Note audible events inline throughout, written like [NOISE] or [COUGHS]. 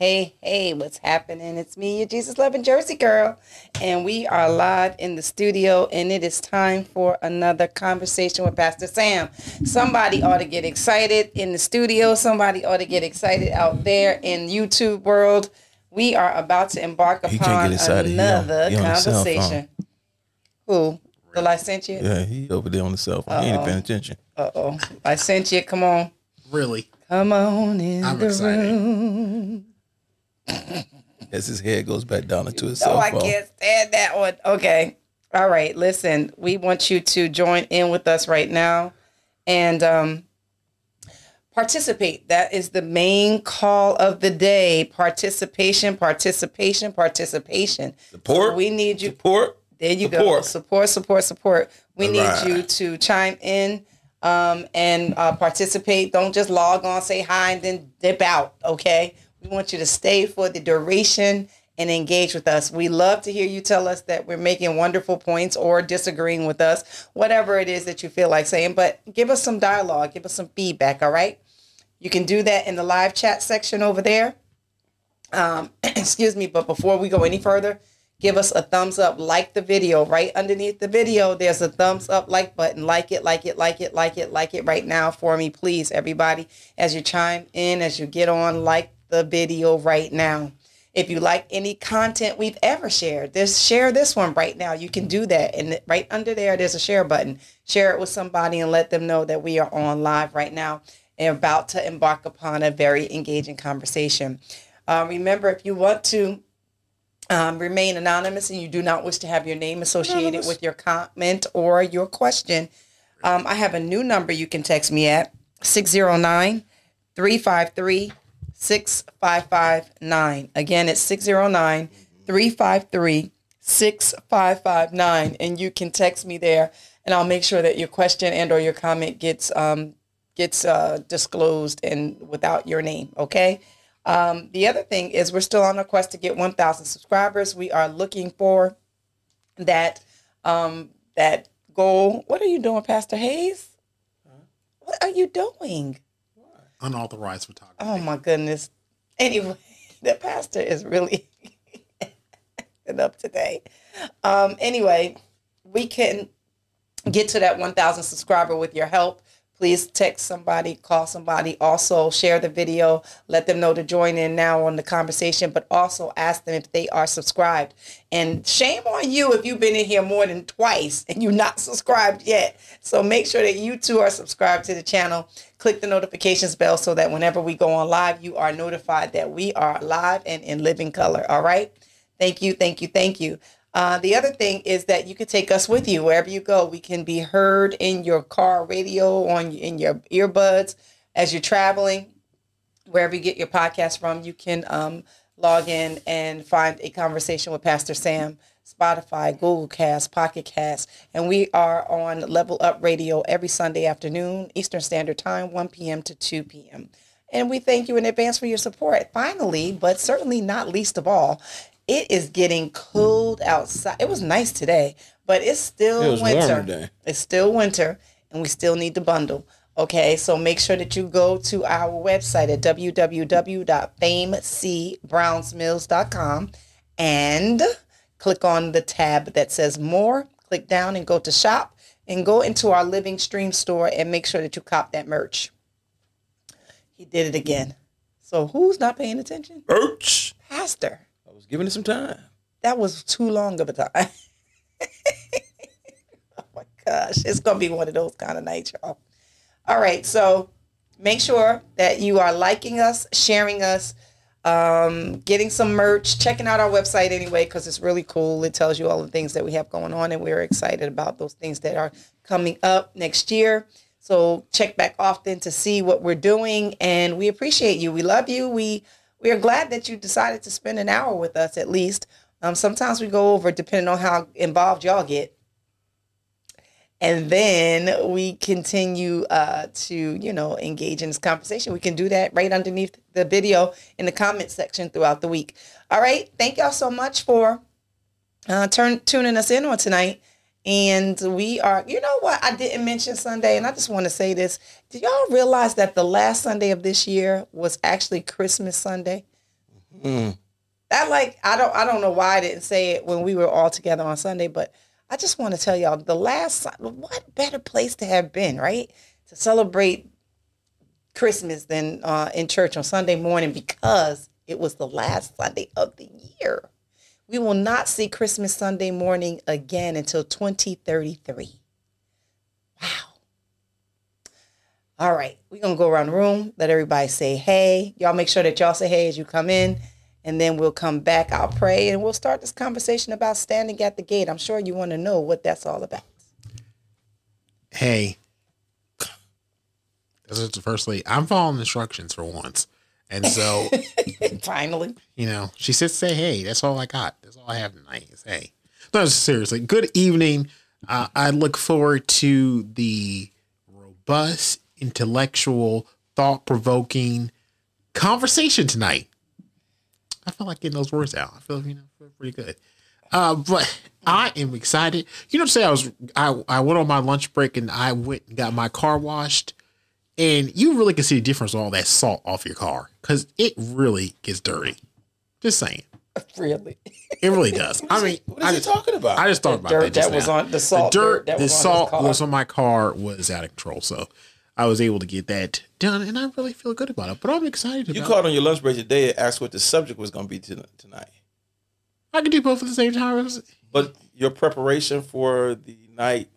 Hey, hey, hey, what's happening? It's me, your Jesus loving Jersey girl. And we are live in the studio, and it is time for another conversation with Pastor Sam. Somebody ought to get excited in the studio, somebody ought to get excited out there in YouTube world. We are about to embark He can't upon get excited. He on- another he on the cell phone. conversation. Who? The licentiate? Yeah, he over there on the cell phone. He ain't Uh-oh. paying attention. Uh oh. Licentiate, come on. Really? Come on in I'm the excited. room. [LAUGHS] As his head goes back down into his Oh, I can't stand that one. Okay. All right. Listen, we want you to join in with us right now and um, participate. That is the main call of the day. Participation, participation, participation. Support. We need you. Support. There you go. Support. Support, support, support. We All need right. you to chime in um, and uh, participate. Don't just log on, say hi, and then dip out. Okay. We want you to stay for the duration and engage with us. We love to hear you tell us that we're making wonderful points or disagreeing with us, whatever it is that you feel like saying. But give us some dialogue, give us some feedback. All right. You can do that in the live chat section over there. Um, [CLEARS THROAT] excuse me, but before we go any further, give us a thumbs up, like the video. Right underneath the video, there's a thumbs up like button. Like it, like it, like it, like it, like it right now for me, please, everybody. As you chime in, as you get on, like the video right now. If you like any content we've ever shared, just share this one right now. You can do that. And right under there, there's a share button. Share it with somebody and let them know that we are on live right now and about to embark upon a very engaging conversation. Uh, remember, if you want to um, remain anonymous and you do not wish to have your name associated with your comment or your question, um, I have a new number you can text me at 609 353 6559. Again, it's 609 353 6559. And you can text me there and I'll make sure that your question and or your comment gets um, gets uh, disclosed and without your name. Okay. Um, the other thing is we're still on a quest to get 1,000 subscribers. We are looking for that um, that goal. What are you doing, Pastor Hayes? What are you doing? Unauthorized photography. Oh my goodness. Anyway, [LAUGHS] the pastor is really [LAUGHS] up today. Um, anyway, we can get to that 1,000 subscriber with your help. Please text somebody, call somebody. Also, share the video. Let them know to join in now on the conversation, but also ask them if they are subscribed. And shame on you if you've been in here more than twice and you're not [LAUGHS] subscribed yet. So make sure that you too are subscribed to the channel. Click the notifications bell so that whenever we go on live, you are notified that we are live and in living color. All right. Thank you, thank you, thank you. Uh, the other thing is that you can take us with you wherever you go. We can be heard in your car radio, on in your earbuds as you're traveling, wherever you get your podcast from. You can um, log in and find a conversation with Pastor Sam, Spotify, Google Cast, Pocket Cast, and we are on Level Up Radio every Sunday afternoon, Eastern Standard Time, 1 p.m. to 2 p.m. And we thank you in advance for your support. Finally, but certainly not least of all, it is getting cold outside. It was nice today, but it's still It was winter. today. It's still winter, and we still need to bundle. Okay, so make sure that you go to our website at www.famecbrownsmills.com and click on the tab that says more. Click down and go to shop and go into our Living Stream store and make sure that you cop that merch. He did it again. So who's not paying attention? Merch. Pastor. Giving it some time. That was too long of a time. [LAUGHS] oh my gosh. It's to be one of those kind of nights, y'all. All right. So make sure that you are liking us, sharing us, um, getting some merch, checking out our website anyway, because it's really cool. It tells you all the things that we have going on, and we're excited about those things that are coming up next year. So check back often to see what we're doing, and we appreciate you. We love you. We we are glad that you decided to spend an hour with us at least. Um, sometimes we go over depending on how involved y'all get. And then we continue uh, to, you know, engage in this conversation. We can do that right underneath the video in the comment section throughout the week. All right. Thank y'all so much for uh, turn, tuning us in on tonight. And we are, you know what? I didn't mention Sunday, and I just want to say this. Do y'all realize that the last Sunday of this year was actually Christmas Sunday? That like I don't I don't know why I didn't say it when we were all together on Sunday, but I just want to tell y'all the last what better place to have been, right? To celebrate Christmas than uh, in church on Sunday morning because it was the last Sunday of the year. We will not see Christmas Sunday morning again until 2033. Wow. All right, we're gonna go around the room, let everybody say hey. Y'all make sure that y'all say hey as you come in, and then we'll come back. I'll pray and we'll start this conversation about standing at the gate. I'm sure you want to know what that's all about. Hey, this is the firstly, I'm following instructions for once. And so, [LAUGHS] Finally. you know, she said, say hey. That's all I got. That's all I have tonight is hey. No, seriously. Good evening. Uh, I look forward to the robust, intellectual, thought provoking conversation tonight. I feel like getting those words out. I feel, you know, feel pretty good. Uh, but I am excited. You know, say I was, I, I went on my lunch break and I went and got my car washed. And you really can see the difference of all that salt off your car because it really gets dirty. Just saying. Really. It really does. I [LAUGHS] mean, What I is he talking about? I just thought about dirt that. Just that was on- the salt The dirt dirt, that the was on salt car. was on my car was out of control. So I was able to get that done, and I really feel good about it. But I'm excited you about. called on your lunch break today and asked what the subject was going to be tonight. I can do both at the same time. But your preparation for the night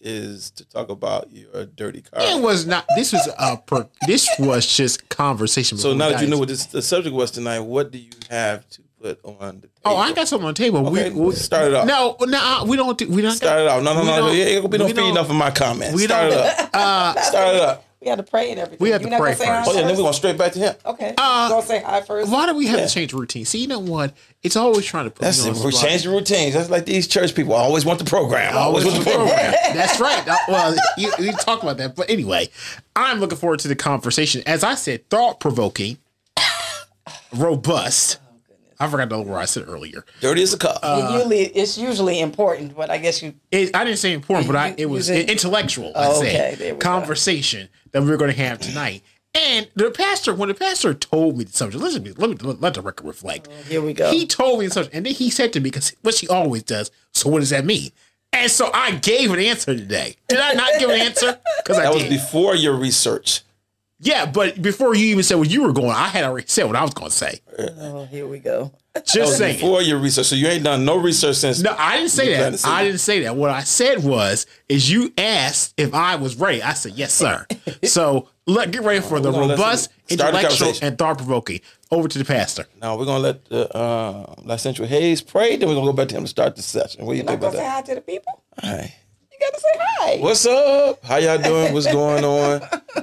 is to talk about your dirty car. It was not. This was a. Per, this was just conversation. so now that you know what this, the subject was tonight, what do you have to put on the table? Oh, I got something on the table. Okay, we, we start it off. No, no, we don't do. We don't Start it out. No, no, we no. don't- gonna be no we feeding don't- off of my comments. We Start don't. Start it up. [LAUGHS] Uh, Start it up. We had to pray and everything. We had You to not pray gonna say first. Oh yeah, then we're going straight back to him. Okay. Uh, you gonna say hi first? why do we have Yeah. to change the routine? See, you know what? It's always trying to put That's me it. on We the spot. change the routines. That's like these church people. I always want the program. I always want the program. That's [LAUGHS] right. Uh, Well, you, you talk about that, but anyway, I'm looking forward to the conversation. As I said, thought provoking, [COUGHS] robust. I forgot the word I said earlier. Dirty as a cup. It usually, it's usually important, but I guess you It, I didn't say important, but I, it was You said- intellectual. I Oh, said okay, there we go. conversation that we are going to have tonight. And the pastor, when the pastor told me the subject, listen to me, let me let the record reflect. Oh, here we go. He told me the subject, and then he said to me, because what she always does. So what does that mean? And so I gave an answer today. Did I not give an answer? Because I that was did. before your research. Yeah, but before you even said what you were going, I had already said what I was going to say. oh, here we go. Just saying. before your research. So you ain't done no research since. No, I didn't say that. say I that. didn't say that. What I said was, is you asked if I was ready. I said, yes, sir. [LAUGHS] so let get ready for the We're gonna let robust, you the intellectual, and thought provoking. Over to the pastor. Now we're gonna let the uh, Licentiate Hayes pray. Then we're gonna go back to him to start the session. What do you think about gonna say that? hi to the people. All right. You gotta say hi. What's up? How y'all doing? What's going on?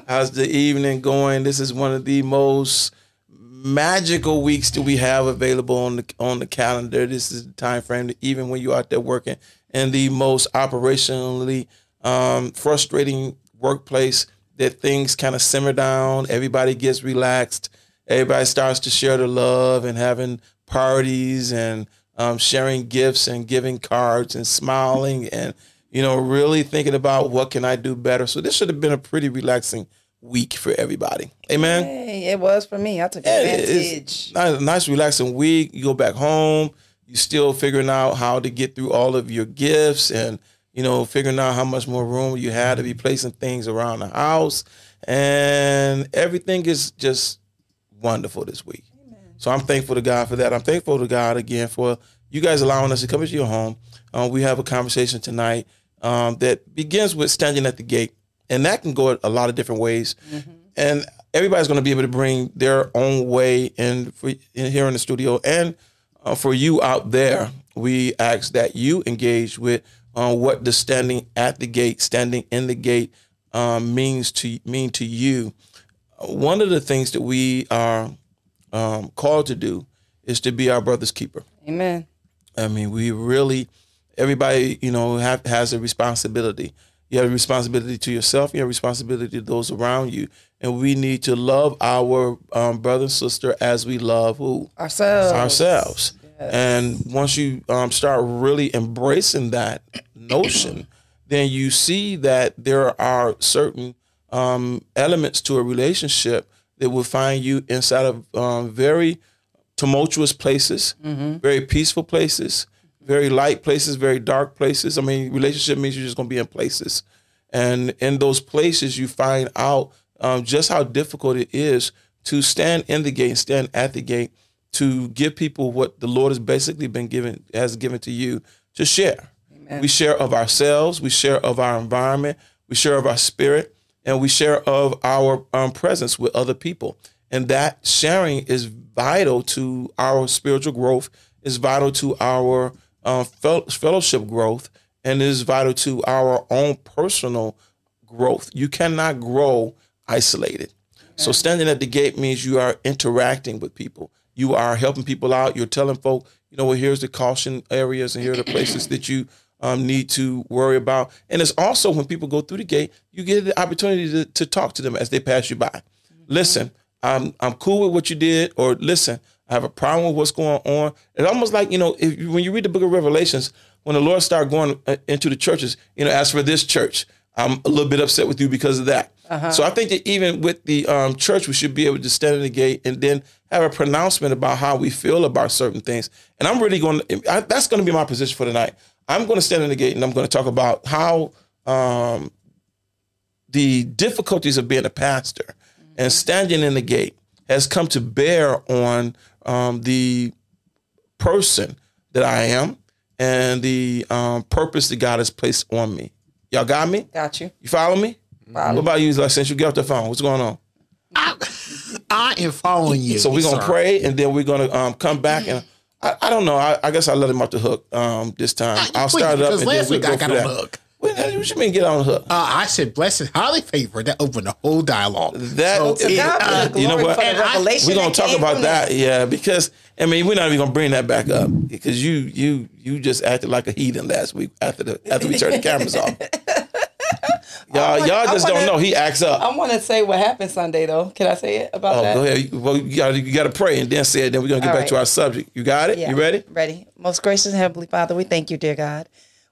How's the evening going? This is one of the most magical weeks that we have available on the on the calendar. This is the time frame that even when you're out there working in the most operationally um, frustrating workplace, that things kind of simmer down. Everybody gets relaxed. Everybody starts to share the love and having parties and um, sharing gifts and giving cards and smiling and you know really thinking about what can I do better. So this should have been a pretty relaxing week for everybody. Amen. Hey, it was for me. I took advantage. nice, nice, relaxing week. You go back home, you still figuring out how to get through all of your gifts and you know figuring out how much more room you had to be placing things around the house, and everything is just wonderful this week. So I'm thankful to God for that. I'm thankful to God again for you guys allowing us to come into your home. Uh, we have a conversation tonight um, that begins with standing at the gate, and that can go a lot of different ways. And everybody's going to be able to bring their own way in, for, in here in the studio, and uh, for you out there, we ask that you engage with uh, what the standing at the gate, standing in the gate, um, means to mean to you. One of the things that we are um, called to do is to be our brother's keeper. Amen. I mean, we really, everybody, you know, have, has a responsibility. You have a responsibility to yourself. You have a responsibility to those around you, and we need to love our um, brother and sister as we love who Ourselves. ourselves. And once you um, start really embracing that notion, then you see that there are certain um, elements to a relationship that will find you inside of um, very tumultuous places, very peaceful places, very light places, very dark places. I mean, relationship means you're just going to be in places, and in those places, you find out um, just how difficult it is to stand in the gate, stand at the gate, to give people what the Lord has basically been given, has given to you to share. We share of ourselves, we share of our environment, we share of our spirit, and we share of our um, presence with other people. And that sharing is vital to our spiritual growth, is vital to our fel- fellowship growth, and is vital to our own personal growth. You cannot grow isolated. So standing at the gate means you are interacting with people. You are helping people out. You're telling folk, you know, well, here's the caution areas and here are the places that you um, need to worry about. And it's also when people go through the gate, you get the opportunity to, to talk to them as they pass you by. Listen, I'm I'm cool with what you did, or listen, I have a problem with what's going on. It's almost like you know, if when you read the Book of Revelations, when the Lord started going uh, into the churches, you know, as for this church, I'm a little bit upset with you because of that. So I think that even with the um, church, we should be able to stand in the gate and then have a pronouncement about how we feel about certain things. And I'm really going to, I, that's going to be my position for tonight. I'm going to stand in the gate and I'm going to talk about how um, the difficulties of being a pastor and standing in the gate has come to bear on um, the person that I am and the um, purpose that God has placed on me. Y'all got me? Got you. You follow me? What about you, like, since you get off the phone? What's going on? I, I am following you. So we're gonna pray and then we're gonna um, come back and I, I don't know. I, I guess I let him off the hook um, this time. I'll Please, start it up because and then last we'll week go I got for on hook. What, what you mean get on the hook? Uh, I said, blessed, highly favored. That opened the whole dialogue. That So To is- God be the glory you know what? for the And I- revelation. We're gonna talk about that, yeah, because I mean we're not even gonna bring that back up because you you you just acted like a heathen last week after the after we turned the cameras off. [LAUGHS] Y'all wanna- y'all just don't know. He acts up. I want to say what happened Sunday, though. Can I say it about Oh, that? go ahead. Well, you got you got to pray and then say it. Then we're gonna get All back right. to our subject. You got it? Yeah. You ready? Ready. Most gracious and heavenly Father, we thank you, dear God.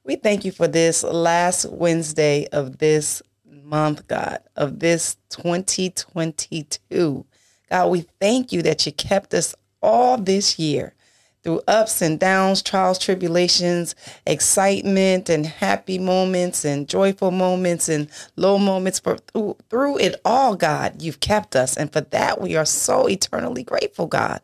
We thank you for this last Wednesday of this month, God, of this 2022. God, we thank you that you kept us all this year through ups and downs, trials, tribulations, excitement and happy moments and joyful moments and low moments. But through, through it all, God, you've kept us. And for that, we are so eternally grateful, God.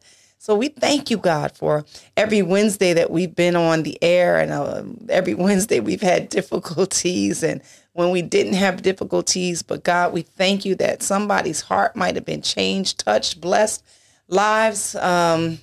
So we thank you, God, for every Wednesday that we've been on the air, and uh, every Wednesday we've had difficulties, and when we didn't have difficulties, but God, we thank you that somebody's heart might have been changed, touched, blessed, lives um,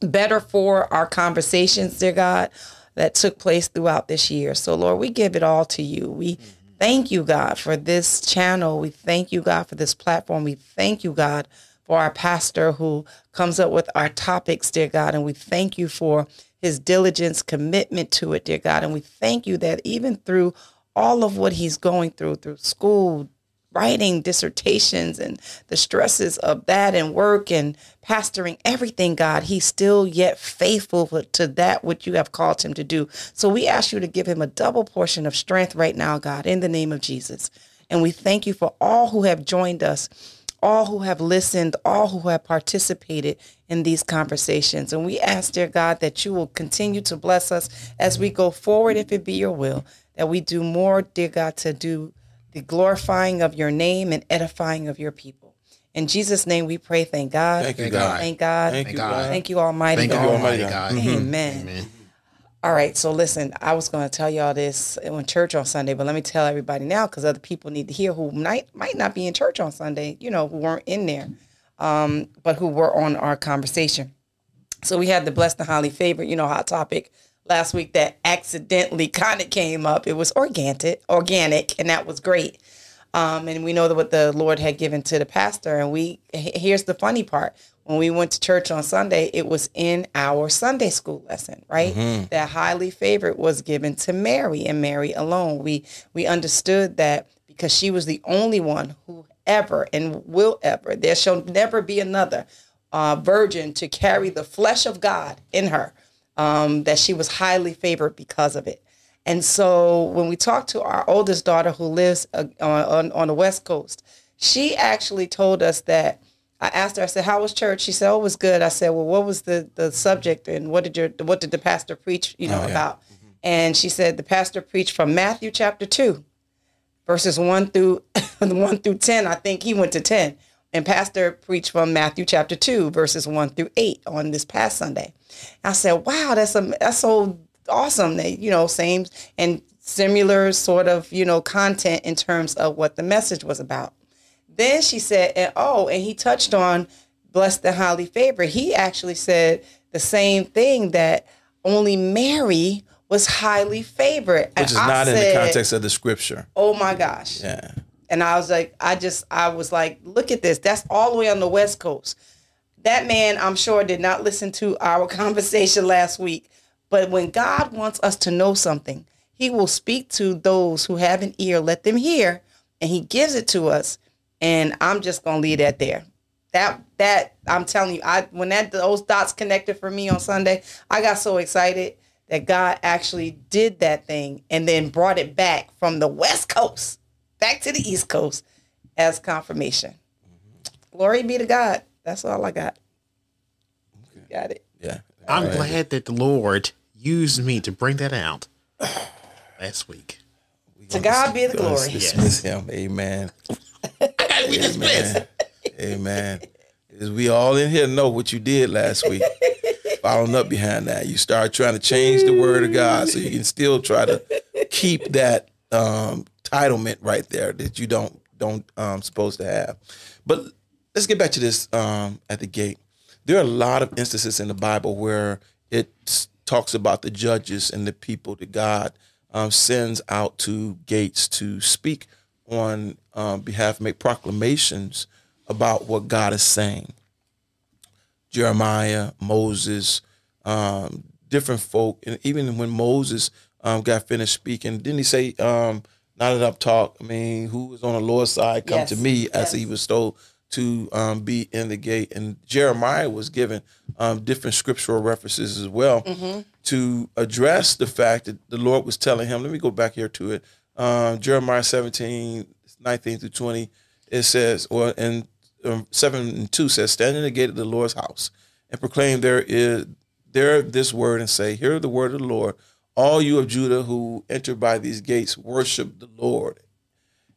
better for our conversations, dear God, that took place throughout this year. So, Lord, we give it all to you. We thank you, God, for this channel. We thank you, God, for this platform. We thank you, God, for our pastor who comes up with our topics, dear God. And we thank you for his diligence, commitment to it, dear God. And we thank you that even through all of what he's going through, through school, writing dissertations and the stresses of that and work and pastoring everything god he's still yet faithful to that which you have called him to do so we ask you to give him a double portion of strength right now god in the name of jesus and we thank you for all who have joined us all who have listened, all who have participated in these conversations. And we ask, dear God, that you will continue to bless us as we go forward, if it be your will, that we do more, dear God, to do the glorifying of your name and edifying of your people. In Jesus' name we pray, thank God. Thank you, God. Thank God. Thank you, God. God. Thank you, Almighty Thank you, God. Almighty God. God. Amen. Amen. All right, so listen, I was going to tell y'all this in church on Sunday, but let me tell everybody now because other people need to hear who might might not be in church on Sunday, you know, who weren't in there, um, but who were on our conversation. So we had the blessed and highly favored, you know, hot topic last week that accidentally [LAUGHS] kind of came up. It was organic, organic, and that was great. Um, and we know that what the Lord had given to the pastor. And we here's the funny part: when we went to church on Sunday, it was in our Sunday school lesson, right? That highly favored was given to Mary and Mary alone. We we understood that because she was the only one who ever and will ever there shall never be another uh, virgin to carry the flesh of God in her. Um, that she was highly favored because of it. And so when we talked to our oldest daughter who lives uh, on, on the West Coast, she actually told us that I asked her, I said, How was church? She said, Oh, it was good. I said, Well, what was the, the subject and what did your what did the pastor preach, you know, Oh, yeah. about? And she said the pastor preached from Matthew chapter two, verses one through [LAUGHS] one through ten. I think he went to ten. And Pastor preached from Matthew chapter two, verses one through eight on this past Sunday. I said, Wow, that's a that's so awesome. They, you know, same and similar sort of, you know, content in terms of what the message was about. Then she said, and oh, and he touched on blessed and highly favored. He actually said the same thing that only Mary was highly favored. Which is not in the context of the scripture. Oh my gosh. Yeah. And I was like, I just, I was like, look at this. That's all the way on the West Coast. That man, I'm sure, did not listen to our [LAUGHS] conversation last week. But when God wants us to know something, he will speak to those who have an ear, let them hear, and he gives it to us. And I'm just gonna leave that there. That that I'm telling you, I when that those dots connected for me on Sunday, I got so excited that God actually did that thing and then brought it back from the West Coast back to the East Coast as confirmation. Mm-hmm. Glory be to God. That's all I got. Got it. Yeah. I'm All right. glad that the Lord used me to bring that out last week. To God be the Let's glory. dismiss him. Amen. gotta be Amen. Amen. As we all in here know what you did last week. Following up behind that, you start trying to change the word of God so you can still try to keep that um, titlement right there that you don't don't um, supposed to have. But let's get back to this um, at the gate. There are a lot of instances in the Bible where it talks about the judges and the people that God um, sends out to gates to speak on um, behalf, make proclamations about what God is saying. Jeremiah, Moses, um, different folk, and even when Moses um, got finished speaking, didn't he say, um, "Not I've talked"? I mean, who was on the Lord's side, come to Yes, me, as yes. he was told to um, be in the gate. And Jeremiah was given um, different scriptural references as well to address the fact that the Lord was telling him. Let me go back here to it. Um, Jeremiah 17, 19 through 20, it says, or in um, 7 and 2 says, Stand in the gate of the Lord's house and proclaim there is there this word and say, Hear the word of the Lord. All you of Judah who enter by these gates, worship the Lord.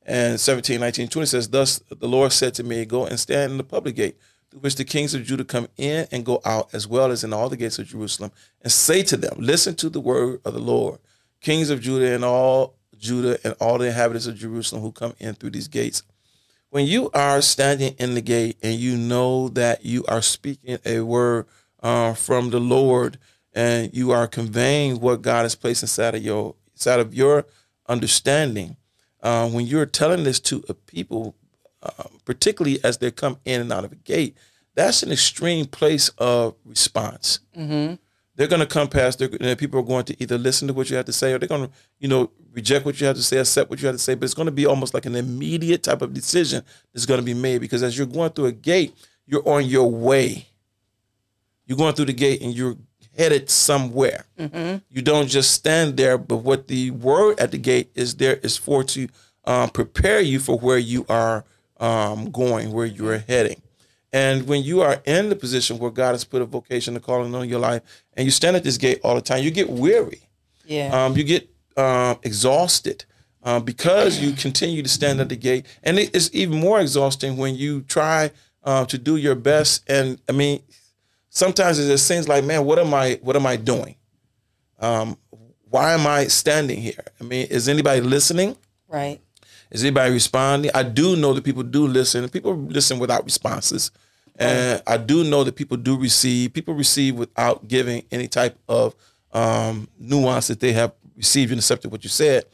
And 17, 19, 20 says, Thus the Lord said to me, Go and stand in the public gate, through which the kings of Judah come in and go out, as well as in all the gates of Jerusalem, and say to them, Listen to the word of the Lord. Kings of Judah and all Judah and all the inhabitants of Jerusalem who come in through these gates. When you are standing in the gate and you know that you are speaking a word uh, from the Lord and you are conveying what God has placed inside of your inside of your understanding, uh, when you're telling this to a people, uh, particularly as they come in and out of a gate, that's an extreme place of response. They're going to come past. People are going to either listen to what you have to say, or they're going to, you know, reject what you have to say, accept what you have to say. But it's going to be almost like an immediate type of decision that's going to be made because as you're going through a gate, you're on your way. You're going through the gate and you're headed somewhere. You don't just stand there, but what the word at the gate is there is for to um, prepare you for where you are um, going, where you are heading. And when you are in the position where God has put a vocation, a calling on your life, and you stand at this gate all the time, you get weary. Yeah. Um, you get um, exhausted uh, because you continue to stand at the gate, and it is even more exhausting when you try uh, to do your best. And I mean, sometimes it just seems like, man, what am I? What am I doing? Um, why am I standing here? I mean, is anybody listening? right. Is anybody responding? I do know that people do listen. People listen without responses. And I do know that people do receive. People receive without giving any type of um, nuance that they have received and accepted what you said.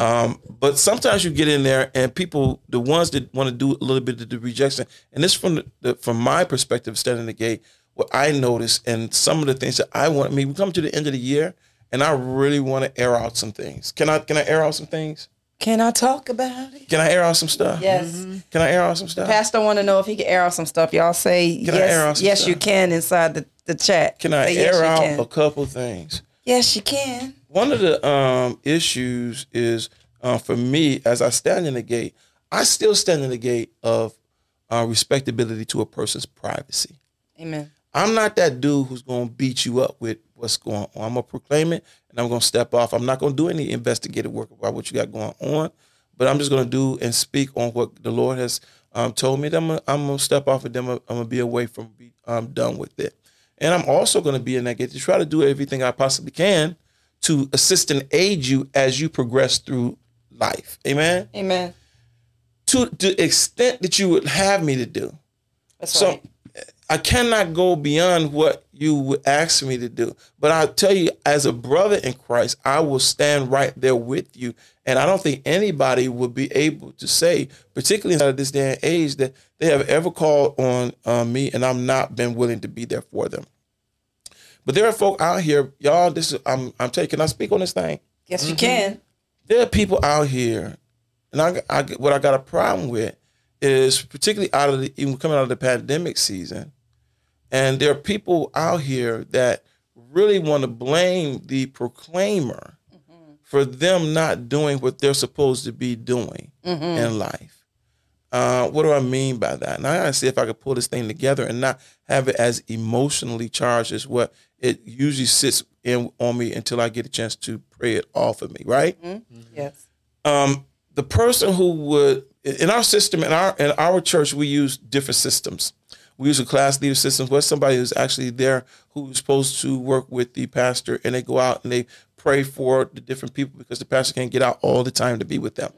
Um, but sometimes you get in there and people, the ones that want to do a little bit of the rejection, and this from the, the, from my perspective, standing the gate, what I notice and some of the things that I want. I mean, we come to the end of the year, and I really want to air out some things. Can I? Can I air out some things? Can I talk about it? Can I air out some stuff? Yes. Can I air out some stuff? Pastor want to know if he can air out some stuff. Y'all say Can I air out yes. Yes, stuff? you can inside the, the chat. Can I Say air you out can. a couple things? Yes, you can. One of the um, issues is uh, for me as I stand in the gate, I still stand in the gate of uh, respectability to a person's privacy. Amen. I'm not that dude who's going to beat you up with what's going on. I'm going to proclaim it and I'm going to step off. I'm not going to do any investigative work about what you got going on, but I'm just going to do and speak on what the Lord has um, told me. That I'm going to step off and then I'm going to be away from be um, done with it. And I'm also going to be in that gate to try to do everything I possibly can to assist and aid you as you progress through life. Amen. Amen. To the extent that you would have me to do. That's So right. I cannot go beyond what you would ask me to do. But I'll tell you, as a brother in Christ, I will stand right there with you. And I don't think anybody would be able to say, particularly in this day and age, that they have ever called on uh, me and I'm not been willing to be there for them. But there are folk out here, y'all. This is I'm I'm taking. I speak on this thing Yes, you can. there are people out here, and I, I what I got a problem with is particularly out of the even coming out of the pandemic season, and there are people out here that really want to blame the proclaimer for them not doing what they're supposed to be doing in life. Uh, what do I mean by that? And I gotta see if I could pull this thing together and not have it as emotionally charged as what it usually sits in on me until I get a chance to pray it off of me, right? Yes. um, the person who would in our system in our in our church we use different systems. We use a class leader system where somebody who's actually there who's supposed to work with the pastor and they go out and they pray for the different people because the pastor can't get out all the time to be with them.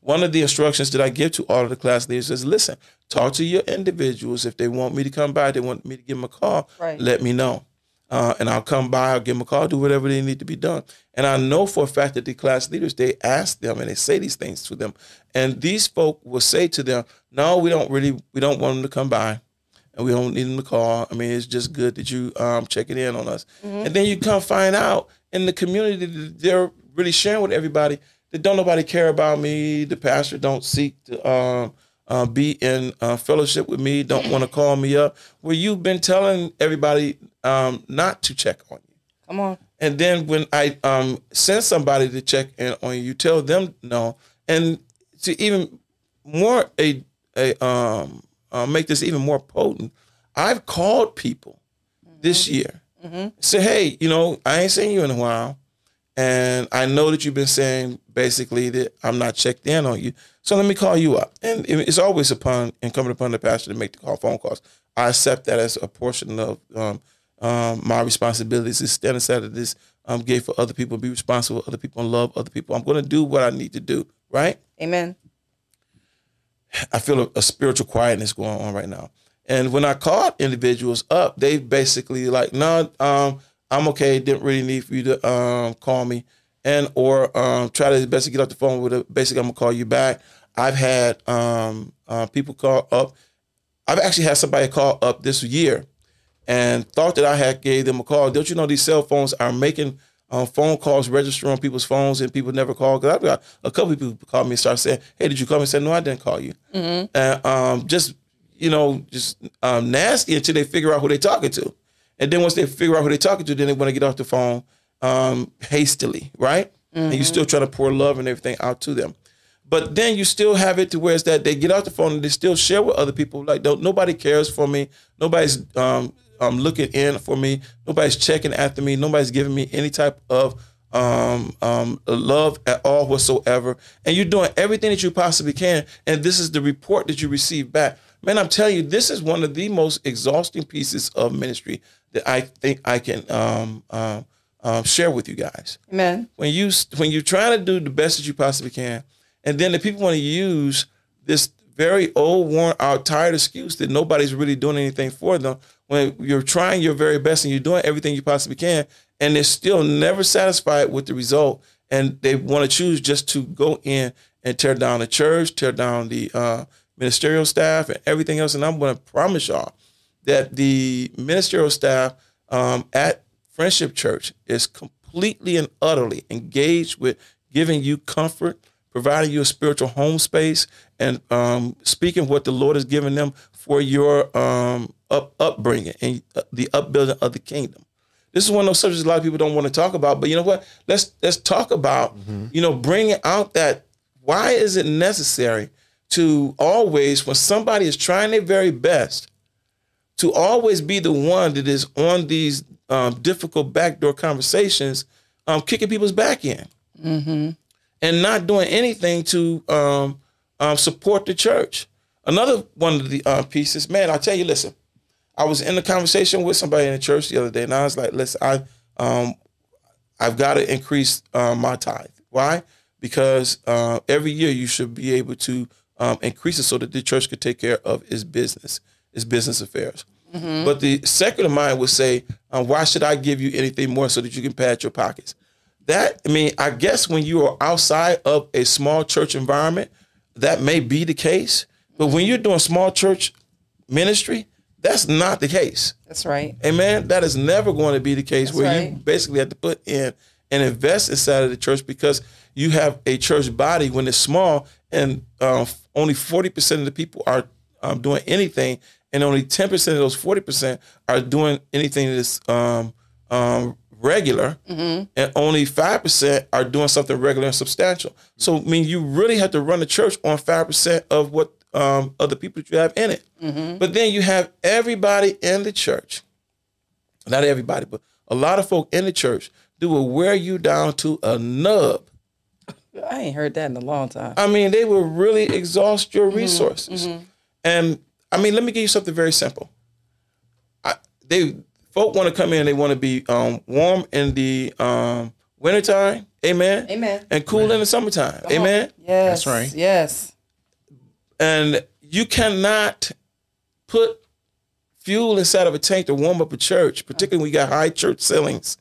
One of the instructions that I give to all of the class leaders is listen, talk to your individuals. If they want me to come by, they want me to give them a call, Right. let me know uh, and I'll come by, I'll give them a call, do whatever they need to be done. And I know for a fact that the class leaders, they ask them and they say these things to them. And these folk will say to them, no, we don't really, we don't want them to come by and we don't need them to call. I mean, it's just good that you um, checking in on us. And then you come find out in the community that they're really sharing with everybody that don't nobody care about me. The pastor don't seek to um, uh, be in uh, fellowship with me, don't want to call me up. Well, you've been telling everybody um, not to check on you. Come on. And then when I um, send somebody to check in on you, you tell them no. And to even more a a um uh, make this even more potent, I've called people this year. Say, hey, you know, I ain't seen you in a while, and I know that you've been saying basically that I'm not checked in on you. So let me call you up. And it's always upon incumbent upon the pastor to make the call phone calls. I accept that as a portion of um, um, my responsibilities to stand aside of this um, gate for other people, be responsible for other people, and love other people. I'm going to do what I need to do, right? Amen. I feel a, a spiritual quietness going on right now. And when I called individuals up, they basically like, no, um, I'm okay. Didn't really need for you to um, call me, and or um, try to best get off the phone with a basically I'm gonna call you back. I've had um, uh, people call up. I've actually had somebody call up this year, and thought that I had gave them a call. Don't you know these cell phones are making um, phone calls register on people's phones and people never call? Because I've got a couple of people call me and start saying, "Hey, did you call me?" I said, "No, I didn't call you." And um, just you know, just um, nasty until they figure out who they're talking to, and then once they figure out who they're talking to, then they want to get off the phone um, hastily, right? And you're still try to pour love and everything out to them. But then you still have it to where it's that they get off the phone and they still share with other people. Like, don't nobody cares for me. Nobody's um, um, looking in for me. Nobody's checking after me. Nobody's giving me any type of um, um, love at all whatsoever. And you're doing everything that you possibly can. And this is the report that you receive back. Man, I'm telling you, this is one of the most exhausting pieces of ministry that I think I can um, um, um, share with you guys Amen. when you when you're trying to do the best that you possibly can, and then the people want to use this very old, worn out, tired excuse that nobody's really doing anything for them. When you're trying your very best and you're doing everything you possibly can, and they're still never satisfied with the result, and they want to choose just to go in and tear down the church, tear down the uh, ministerial staff, and everything else. And I'm going to promise y'all that the ministerial staff um, at Friendship Church is completely and utterly engaged with giving you comfort, providing you a spiritual home space, and um, speaking what the Lord has given them for your um, up, upbringing and uh, the upbuilding of the kingdom. This is one of those subjects a lot of people don't want to talk about, but you know what? Let's let's talk about you know bringing out that why is it necessary to always, when somebody is trying their very best, to always be the one that is on these um, difficult backdoor conversations, um, kicking people's back in, and not doing anything to um, um, support the church. Another one of the uh, pieces, man, I tell you, listen, I was in a conversation with somebody in the church the other day, and I was like, listen, I, um, I've got to increase uh, my tithe. Why? Because uh, every year you should be able to um, increase it so that the church could take care of its business, its business affairs. But the secular mind would say, um, why should I give you anything more so that you can pad your pockets? That I mean, I guess when you are outside of a small church environment, that may be the case. But when you're doing small church ministry, that's not the case. That's right. Amen. That is never going to be the case That's where you basically have to put in and invest inside of the church because you have a church body when it's small and um, only 40% of the people are um, doing anything and only 10% of those 40% are doing anything that's um, um, regular and only 5% are doing something regular and substantial. So, I mean, you really have to run the church on 5% of what um, of the people that you have in it. But then you have everybody in the church not everybody, but a lot of folk in the church do will wear you down to a nub. I ain't heard that in a long time. I mean, they will really exhaust your resources. And I mean, let me give you something very simple. I, they folk want to come in, they want to be um, warm in the um, wintertime, amen, Amen. and cool in the summertime, amen. Yes. That's right. Yes. And you cannot put fuel inside of a tank to warm up a church, particularly when you got high church ceilings,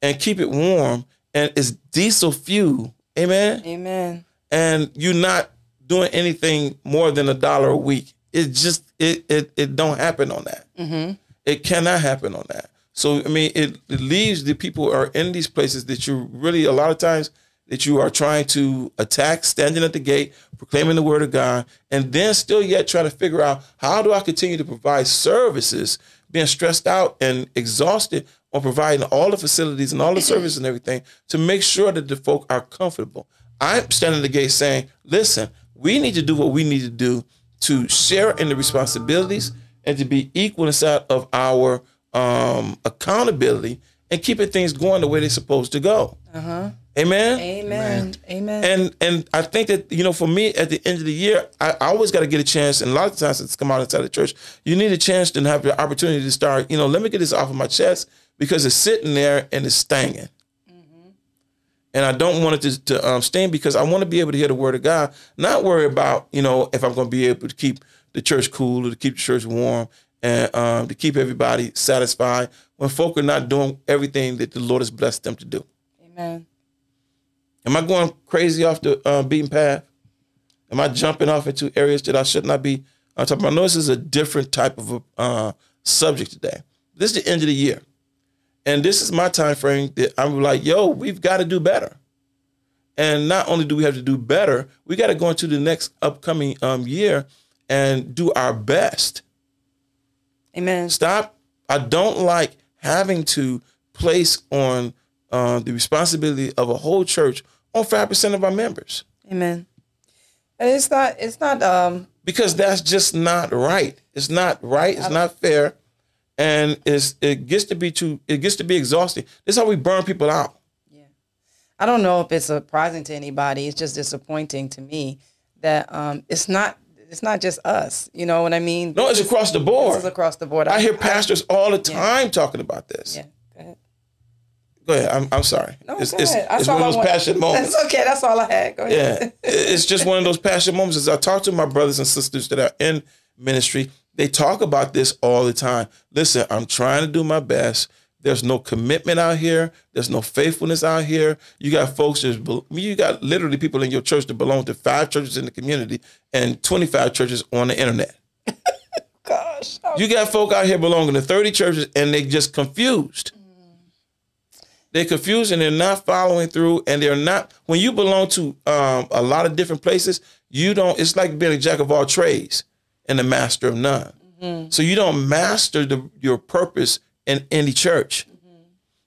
and keep it warm. And it's diesel fuel, amen. Amen. And you're not doing anything more than a dollar a week. It just it it it don't happen on that. Mm-hmm. It cannot happen on that. So I mean, it, it leaves the people who are in these places that you really a lot of times that you are trying to attack, standing at the gate, proclaiming the word of God, and then still yet trying to figure out how do I continue to provide services, being stressed out and exhausted on providing all the facilities and all the services and everything to make sure that the folk are comfortable. I'm standing at the gate saying, listen, we need to do what we need to do to share in the responsibilities and to be equal inside of our um, accountability and keeping things going the way they're supposed to go. Amen. Amen. Amen. And and I think that you know, for me, at the end of the year, I, I always got to get a chance. And a lot of times, it's come out inside the church. You need a chance to have the opportunity to start. You know, let me get this off of my chest because it's sitting there and it's stinging. And I don't want it to, to um, sting because I want to be able to hear the word of God, not worry about you know if I'm going to be able to keep the church cool or to keep the church warm and um, to keep everybody satisfied when folk are not doing everything that the Lord has blessed them to do. Amen. Am I going crazy off the uh, beaten path? Am I jumping off into areas that I should not be uh, talking about? I know this is a different type of a, uh, subject today. This is the end of the year, and this is my time frame that I'm like, yo, we've got to do better. And not only do we have to do better, we got to go into the next upcoming um, year and do our best. Amen. Stop. I don't like having to place on uh, the responsibility of a whole church on five percent of our members Amen. And it's not. It's not. Um. because that's just not right. It's not right. It's not fair, and it's it gets to be too. It gets to be exhausting. This is how we burn people out. Yeah, I don't know if it's surprising to anybody. It's just disappointing to me that um. It's not. It's not just us. You know what I mean? No, it's across the board. is across the board. I hear pastors all the time talking about this. Yeah. Go ahead. I'm, I'm sorry. No, it's go it's, ahead. It's one of those passionate moments. That's okay. That's all I had. Go ahead. Yeah, it's just one of those passionate moments. As I talk to my brothers and sisters that are in ministry, they talk about this all the time. Listen, I'm trying to do my best. There's no commitment out here. There's no faithfulness out here. You got folks that you got literally people in your church that belong to five churches in the community and 25 churches on the internet. [LAUGHS] Gosh. You got folk out here belonging to 30 churches and they just confused. They're confused and they're not following through and they're not when you belong to um, a lot of different places, you don't it's like being a jack of all trades and a master of none. So you don't master the, your purpose in any church.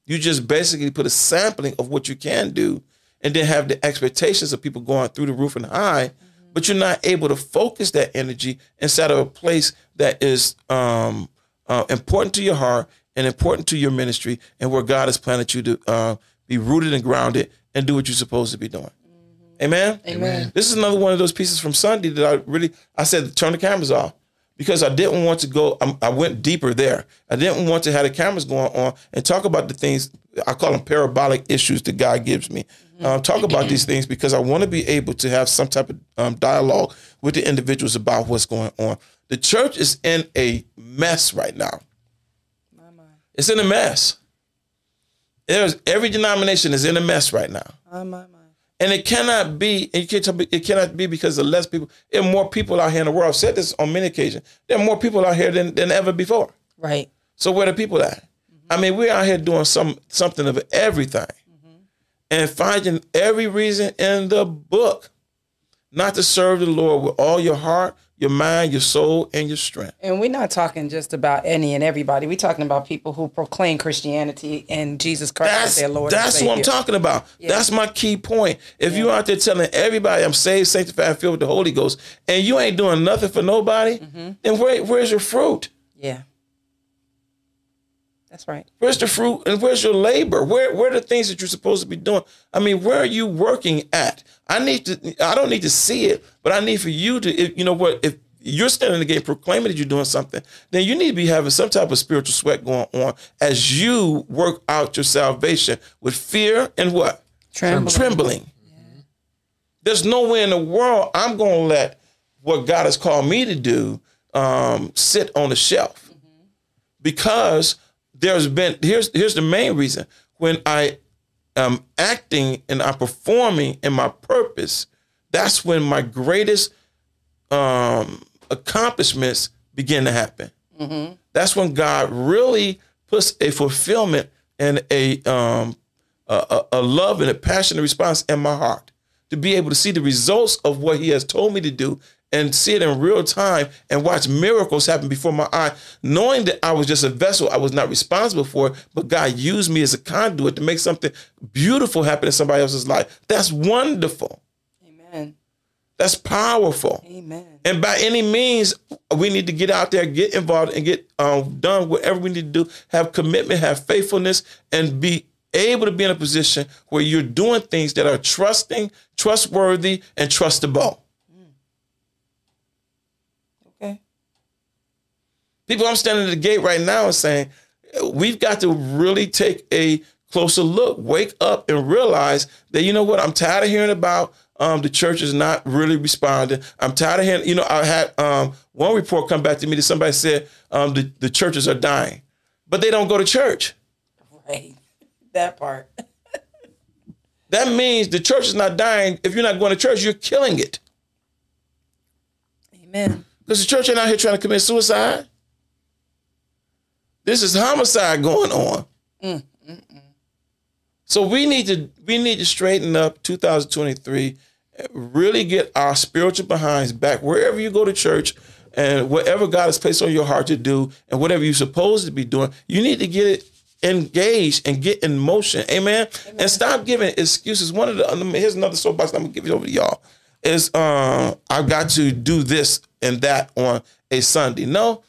You just basically put a sampling of what you can do and then have the expectations of people going through the roof and high but you're not able to focus that energy inside of a place that is um, uh, important to your heart and important to your ministry and where God has planted you to uh, be rooted and grounded and do what you're supposed to be doing. Amen. Amen. This is another one of those pieces from Sunday that I really I said turn the cameras off because I didn't want to go. I'm, I went deeper there. I didn't want to have the cameras going on and talk about the things I call them parabolic issues that God gives me. Um, talk about these things because I want to be able to have some type of um, dialogue with the individuals about what's going on. The church is in a mess right now. It's in a mess. There's every denomination is in a mess right now. My, my, my. And it cannot be, and you can't tell me, it cannot be because the less people. There are more people out here in the world. I've said this on many occasions. There are more people out here than, than ever before. Right. So where the people at? Mm-hmm. I mean, we're out here doing some something of everything. Mm-hmm. And finding every reason in the book not to serve the Lord with all your heart, your mind, your soul, and your strength. And we're not talking just about any and everybody. We're talking about people who proclaim Christianity and Jesus Christ as their Lord. that's what I'm talking about. That's my key point. If you're out there telling everybody I'm saved, sanctified, filled with the Holy Ghost, and you ain't doing nothing for nobody, Mm-hmm. then where, where's your fruit? Yeah. That's right. Where's the fruit and where's your labor? Where where are the things that you're supposed to be doing? I mean, where are you working at? I need to I don't need to see it, but I need for you to if, you know what if you're standing in the gate proclaiming that you're doing something, then you need to be having some type of spiritual sweat going on as you work out your salvation with fear and what? Trembling. Trembling. There's no way in the world I'm going to let what God has called me to do um, sit on the shelf because there's been here's here's the main reason when I am acting and I'm performing in my purpose, that's when my greatest um, accomplishments begin to happen. That's when God really puts a fulfillment and a um, a, a love and a passionate response in my heart to be able to see the results of what He has told me to do and see it in real time and watch miracles happen before my eye, knowing that I was just a vessel, I was not responsible for it, but God used me as a conduit to make something beautiful happen in somebody else's life. That's wonderful. Amen. That's powerful. Amen. And by any means, we need to get out there, get involved, and get um, done whatever we need to do. Have commitment, have faithfulness, and be able to be in a position where you're doing things that are trusting, trustworthy, and trustable. Okay. People, I'm standing at the gate right now and saying, we've got to really take a closer look, wake up, and realize that you know what? I'm tired of hearing about um, the church is not really responding. I'm tired of hearing. You know, I had um, one report come back to me that somebody said um, the the churches are dying, but they don't go to church. Right. [LAUGHS] That part. [LAUGHS] That means the church is not dying. If you're not going to church, you're killing it. Amen. Because the church ain't out here trying to commit suicide. This is homicide going on. Mm, mm, mm. So we need to we need to straighten up 2023, really get our spiritual behinds back wherever you go to church and whatever God has placed on your heart to do and whatever you're supposed to be doing, you need to get it engaged and get in motion. Amen. And stop giving excuses. One of the um, here's another soapbox I'm gonna give it over to y'all. Is uh, I've got to do this and that on a Sunday. No,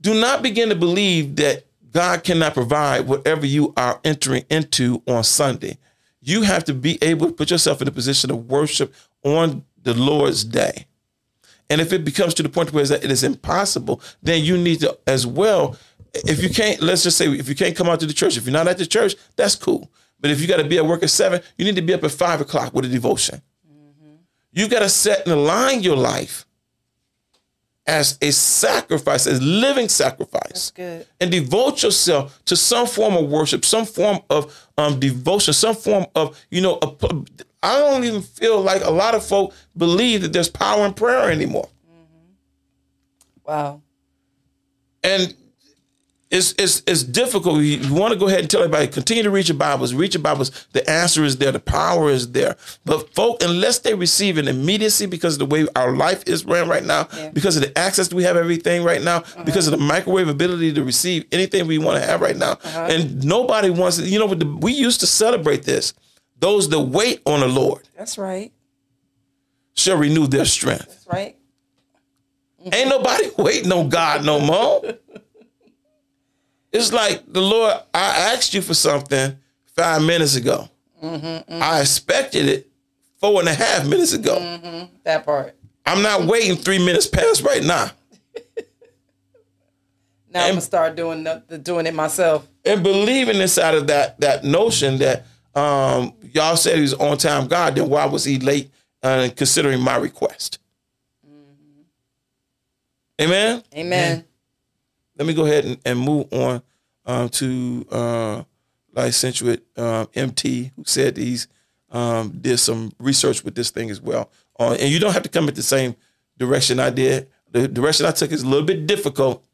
do not begin to believe that God cannot provide whatever you are entering into on Sunday. You have to be able to put yourself in a position of worship on the Lord's day. And if it becomes to the point where it is impossible, then you need to as well. If you can't, let's just say, if you can't come out to the church, if you're not at the church, that's cool. But if you got to be at work at seven, you need to be up at five o'clock with a devotion. Mm-hmm. You got to set and align your life as a sacrifice, as living sacrifice That's good. and devote yourself to some form of worship, some form of um, devotion, some form of, you know, a, I don't even feel like a lot of folk believe that there's power in prayer anymore. Wow. And it's it's it's difficult. You, want to go ahead and tell everybody, continue to read your Bibles, read your Bibles. The answer is there, the power is there. But folk, unless they receive an immediacy because of the way our life is ran right now, Yeah. because of the access we have everything right now, uh-huh. because of the microwave ability to receive anything we want to have right now, uh-huh. and nobody wants it. You know, the, we used to celebrate this. Those that wait on the Lord That's right. shall renew their strength. That's right. Ain't nobody [LAUGHS] waiting on God no more. [LAUGHS] It's like the Lord, I asked you for something five minutes ago. I expected it four and a half minutes ago. That part. I'm not waiting three minutes past right now. [LAUGHS] Now I'm gonna start doing the, the doing it myself. And believing inside of that that notion that um, y'all said he's on time God, then why was he late uh, considering my request? Amen. Amen. Let me go ahead and, and move on um, to uh, licentiate um, MT, who said he's um, did some research with this thing as well. Uh, and you don't have to come at the same direction I did. The direction I took is a little bit difficult,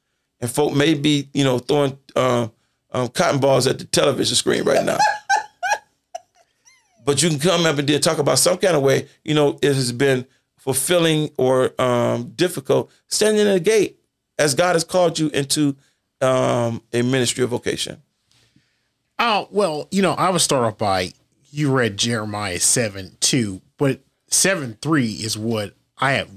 and folk may be, you know, throwing um, um, cotton balls at the television screen right now. but you can come up and then talk about some kind of way, you know, it has been fulfilling or um, difficult standing in the gate as God has called you into um, a ministry of vocation. Oh, well, you know, I would start off by you read Jeremiah 7 2, but 7 3 is what I had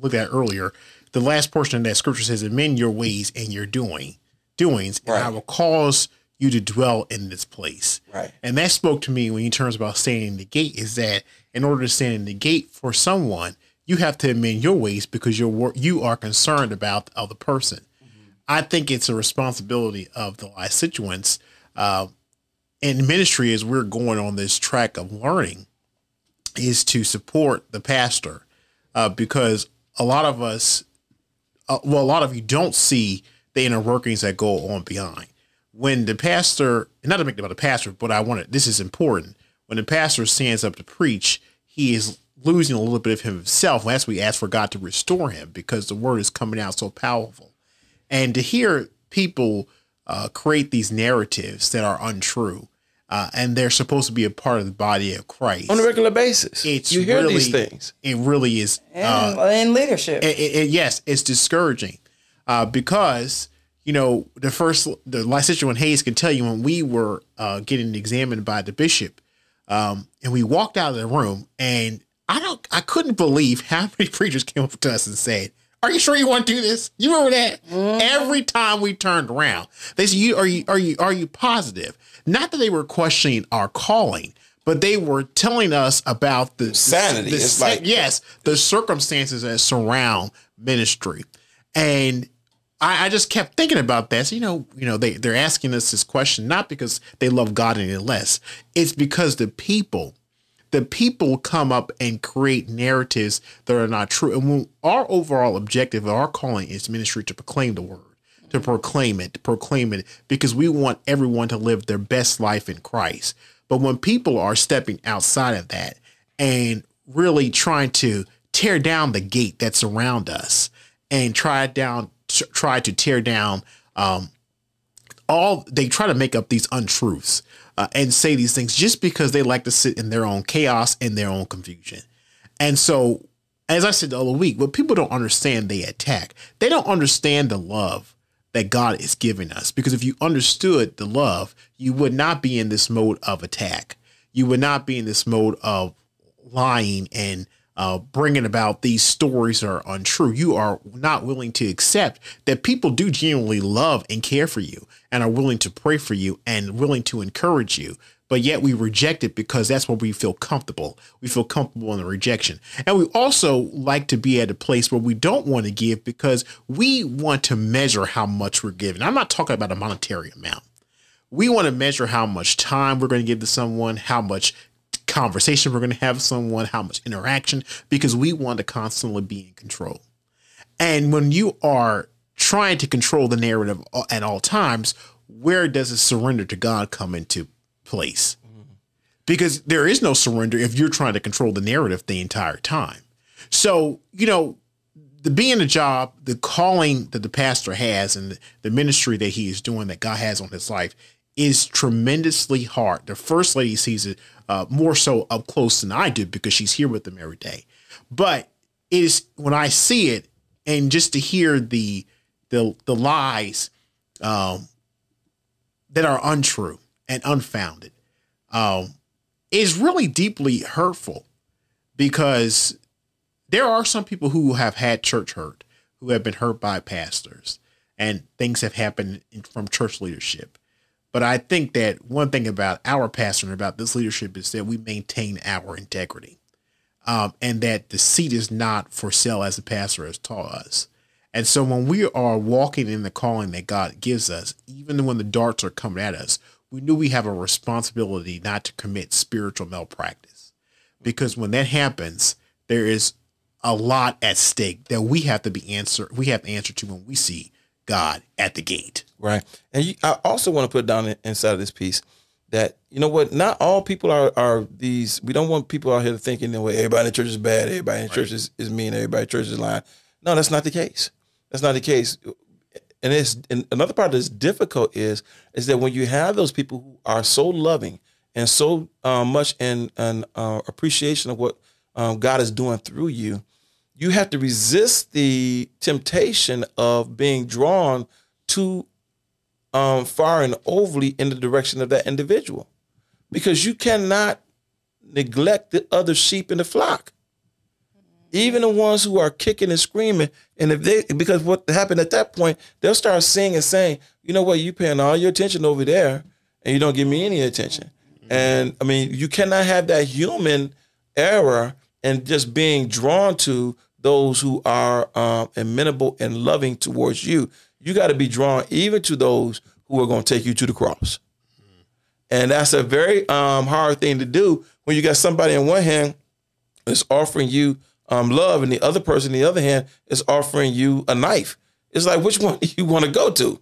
looked at earlier. The last portion of that scripture says, Amend your ways and your doing doings, and I will cause you to dwell in this place. Right. And that spoke to me when he turns about standing in the gate is that in order to stand in the gate for someone, you have to amend your ways because you're you are concerned about the other person. I think it's a responsibility of the licentiates uh, in ministry as we're going on this track of learning is to support the pastor uh, because a lot of us, uh, well, a lot of you don't see the inner workings that go on behind. When the pastor, not to make it about the pastor, but I want to, this is important. When the pastor stands up to preach, he is losing a little bit of himself. That's why we ask for God to restore him because the word is coming out so powerful. And to hear people uh, create these narratives that are untrue, uh, and they're supposed to be a part of the body of Christ. On a regular basis, It's you hear really, these things. It really is. Uh, in leadership. it, it- it- yes, it's discouraging uh, because you know the first the last licentiate and Hayes can tell you when we were uh, getting examined by the bishop, um, and we walked out of the room, and I don't, I couldn't believe how many [LAUGHS] preachers came up to us and said. Are you sure you want to do this? You remember that? Mm-hmm. Every time we turned around, they said, "You are you are you are you positive?" Not that they were questioning our calling, but they were telling us about the Sanity. the It's sa- like- yes, the circumstances that surround ministry, and I, I just kept thinking about that. So, you know, you know, they they're asking us this question not because they love God any less. It's because the people, the people come up and create narratives that are not true. And when our overall objective, our calling is ministry to proclaim the word, to proclaim it, to proclaim it, because we want everyone to live their best life in Christ. But when people are stepping outside of that and really trying to tear down the gate that's around us and try down try to tear down um, all they try to make up these untruths uh, and say these things just because they like to sit in their own chaos and their own confusion. And so, as I said the other week, what people don't understand, they attack. They don't understand the love that God is giving us. Because if you understood the love, you would not be in this mode of attack. You would not be in this mode of lying and uh, bringing about these stories are untrue. You are not willing to accept that people do genuinely love and care for you and are willing to pray for you and willing to encourage you. But yet we reject it because that's where we feel comfortable. We feel comfortable in the rejection. And we also like to be at a place where we don't want to give because we want to measure how much we're giving. I'm not talking about a monetary amount we want to measure how much time we're going to give to someone, how much conversation we're going to have with someone, how much interaction, because we want to constantly be in control. And when you are trying to control the narrative at all times, where does the surrender to God come into place? Because there is no surrender if you're trying to control the narrative the entire time. So, you know, the being a job, the calling that the pastor has and the ministry that he is doing that God has on his life is tremendously hard. The first lady sees it uh, more so up close than I do because she's here with them every day. But it is when I see it and just to hear the the the lies um, that are untrue and unfounded um, is really deeply hurtful because there are some people who have had church hurt, who have been hurt by pastors, and things have happened from church leadership. But I think that one thing about our pastor and about this leadership is that we maintain our integrity, um, and that the seat is not for sale, as the pastor has taught us. And so when we are walking in the calling that God gives us, even when the darts are coming at us, we knew we have a responsibility not to commit spiritual malpractice. Because when that happens, there is a lot at stake that we have to be answer we have to answer to when we see God at the gate. Right. And you, I also want to put down inside of this piece that you know what, not all people are are these. We don't want people out here thinking that way. Everybody in the church is bad. Everybody in the right. church is, is mean. Everybody in the church is lying. No, that's not the case. That's not the case. And it's and another part that's difficult is is that when you have those people who are so loving and so uh, much in an uh, appreciation of what um, God is doing through you, you have to resist the temptation of being drawn too um, far and overly in the direction of that individual, because you cannot neglect the other sheep in the flock. Even the ones who are kicking and screaming, and if they because what happened at that point, they'll start singing and saying, you know what, You're paying all your attention over there, and you don't give me any attention. And I mean, you cannot have that human error and just being drawn to those who are um, amenable and loving towards you. You got to be drawn even to those who are going to take you to the cross. And that's a very um, hard thing to do when you got somebody in one hand that's offering you um, love, and the other person, on the other hand, is offering you a knife. It's like which one do [LAUGHS] you want to go to?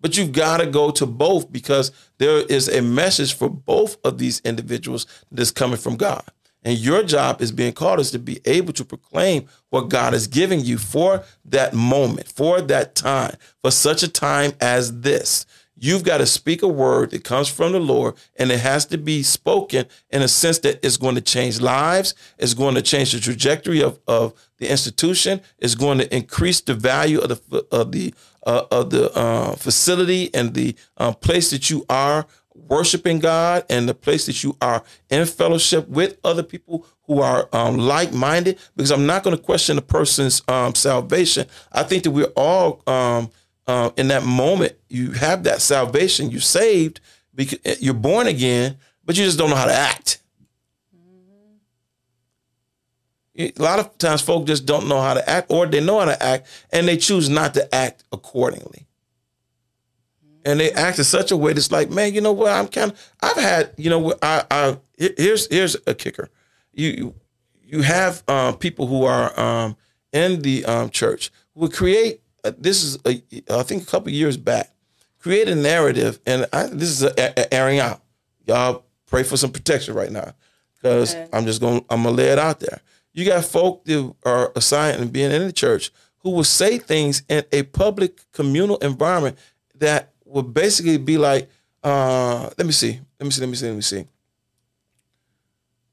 But you've got to go to both because there is a message for both of these individuals that's coming from God. And your job is being called is to be able to proclaim what God is giving you for that moment, for that time, for such a time as this. You've got to speak a word that comes from the Lord, and it has to be spoken in a sense that it's going to change lives, it's going to change the trajectory of, of the institution, it's going to increase the value of the of the uh, of the uh, facility and the uh, place that you are worshiping God and the place that you are in fellowship with other people who are um, like-minded. Because I'm not going to question a person's um, salvation. I think that we're all um, uh, in that moment, you have that salvation, you're saved, because you're born again, but you just don't know how to act. A lot of times, folk just don't know how to act, or they know how to act, and they choose not to act accordingly. And they act in such a way that's like, man, you know what? I'm kind of. I've had, you know, I, I here's here's a kicker. You you have um, people who are um, in the um, church who would create uh, this is a, I think a couple years back, create a narrative, and I, this is a, a, airing out. Y'all pray for some protection right now, because okay. I'm just going. I'm gonna lay it out there. You got folk that are assigned and being in the church who will say things in a public communal environment that would basically be like, uh, let me see, let me see, let me see, let me see.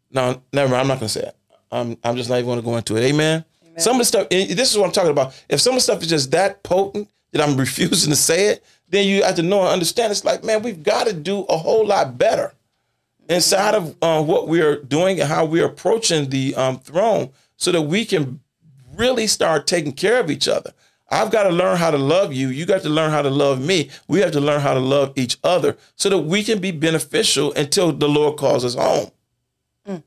No, never. Mind, I'm not gonna say it. I'm I'm just not even gonna go into it. Amen. Some of the stuff, this is what I'm talking about. If some of the stuff is just that potent that I'm [LAUGHS] refusing to say it, then you have to know and understand. It's like, man, we've got to do a whole lot better inside of uh, what we are doing and how we're approaching the um, throne so that we can really start taking care of each other. I've got to learn how to love you. You got to learn how to love me. We have to learn how to love each other so that we can be beneficial until the Lord calls us home. Mm.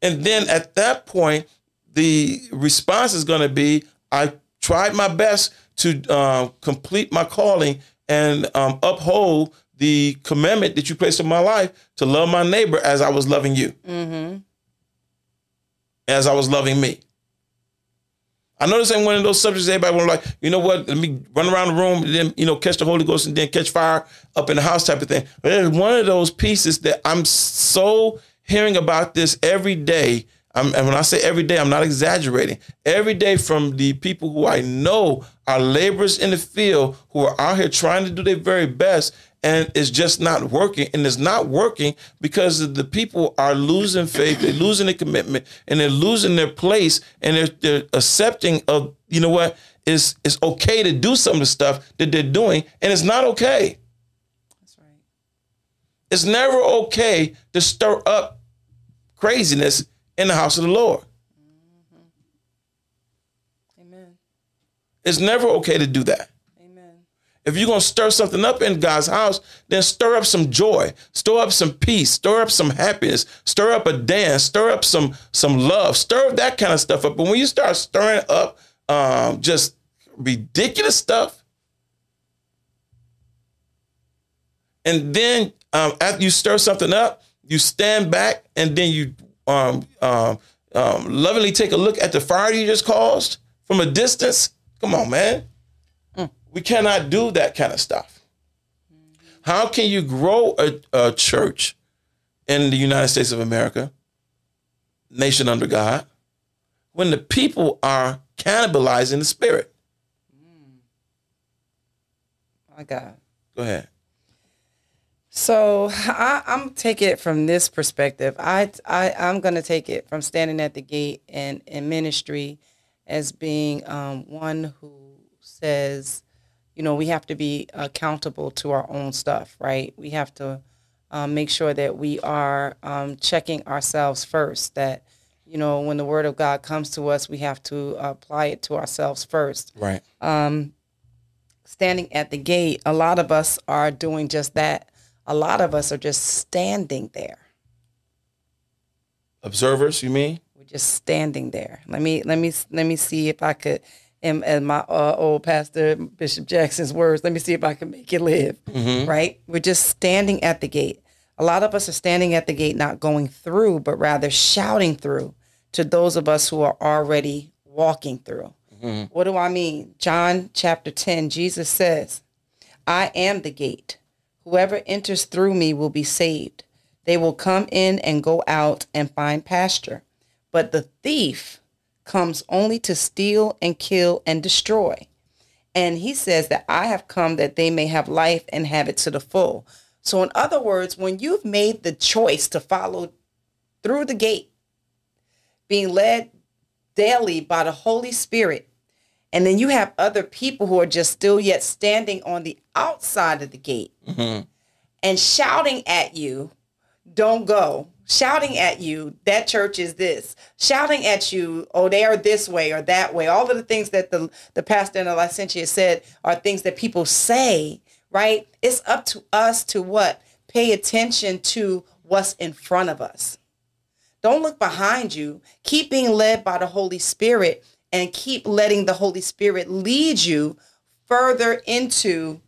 And then at that point, the response is going to be I tried my best to uh, complete my calling and um, uphold the commandment that you placed in my life to love my neighbor as I was loving you, mm-hmm. as I was loving me. I know this ain't one of those subjects everybody want to like, you know what, let me run around the room and then, you know, catch the Holy Ghost and then catch fire up in the house type of thing. But it's one of those pieces that I'm so hearing about this every day I'm, and when I say every day, I'm not exaggerating. Every day from the people who I know are laborers in the field who are out here trying to do their very best and it's just not working. And it's not working because the people are losing faith, they're losing the commitment, and they're losing their place, and they're, they're accepting of you know what it's it's okay to do some of the stuff that they're doing, and it's not okay. That's right. It's never okay to stir up craziness in the house of the Lord. Mm-hmm. Amen. It's never okay to do that. If you're gonna stir something up in God's house, then stir up some joy, stir up some peace, stir up some happiness, stir up a dance, stir up some some love, stir up that kind of stuff up. But when you start stirring up um, just ridiculous stuff, and then um, after you stir something up, you stand back and then you um, um, um, lovingly take a look at the fire you just caused from a distance. Come on, man. We cannot do that kind of stuff. How can you grow a, a church in the United States of America, nation under God, when the people are cannibalizing the spirit? My God. Go ahead. So I, I'm taking it from this perspective. I, I I'm gonna take it from standing at the gate and in ministry as being um, one who says, you know, we have to be accountable to our own stuff, right? We have to um, make sure that we are um, checking ourselves first. That you know, when the word of God comes to us, we have to apply it to ourselves first Right. standing at the gate, a lot of us are doing just that. A lot of us are just standing there. Observers, you mean? We're just standing there. Let me let me let me see if I could, in, in my uh, old pastor Bishop Jackson's words, let me see if I can make it live. Right? We're just standing at the gate. A lot of us are standing at the gate, not going through, but rather shouting through to those of us who are already walking through. What do I mean? John chapter 10, Jesus says, I am the gate. Whoever enters through me will be saved. They will come in and go out and find pasture. But the thief comes only to steal and kill and destroy. And he says that I have come that they may have life and have it to the full. So, in other words, when you've made the choice to follow through the gate, being led daily by the Holy Spirit, and then you have other people who are just still yet standing on the outside of the gate mm-hmm. and shouting at you, don't go. Shouting at you, that church is this. Shouting at you, oh, they are this way or that way. All of the things that the, the pastor and the licentiate said are things that people say, right? It's up to us to what? Pay attention to what's in front of us. Don't look behind you. Keep being led by the Holy Spirit and keep letting the Holy Spirit lead you further into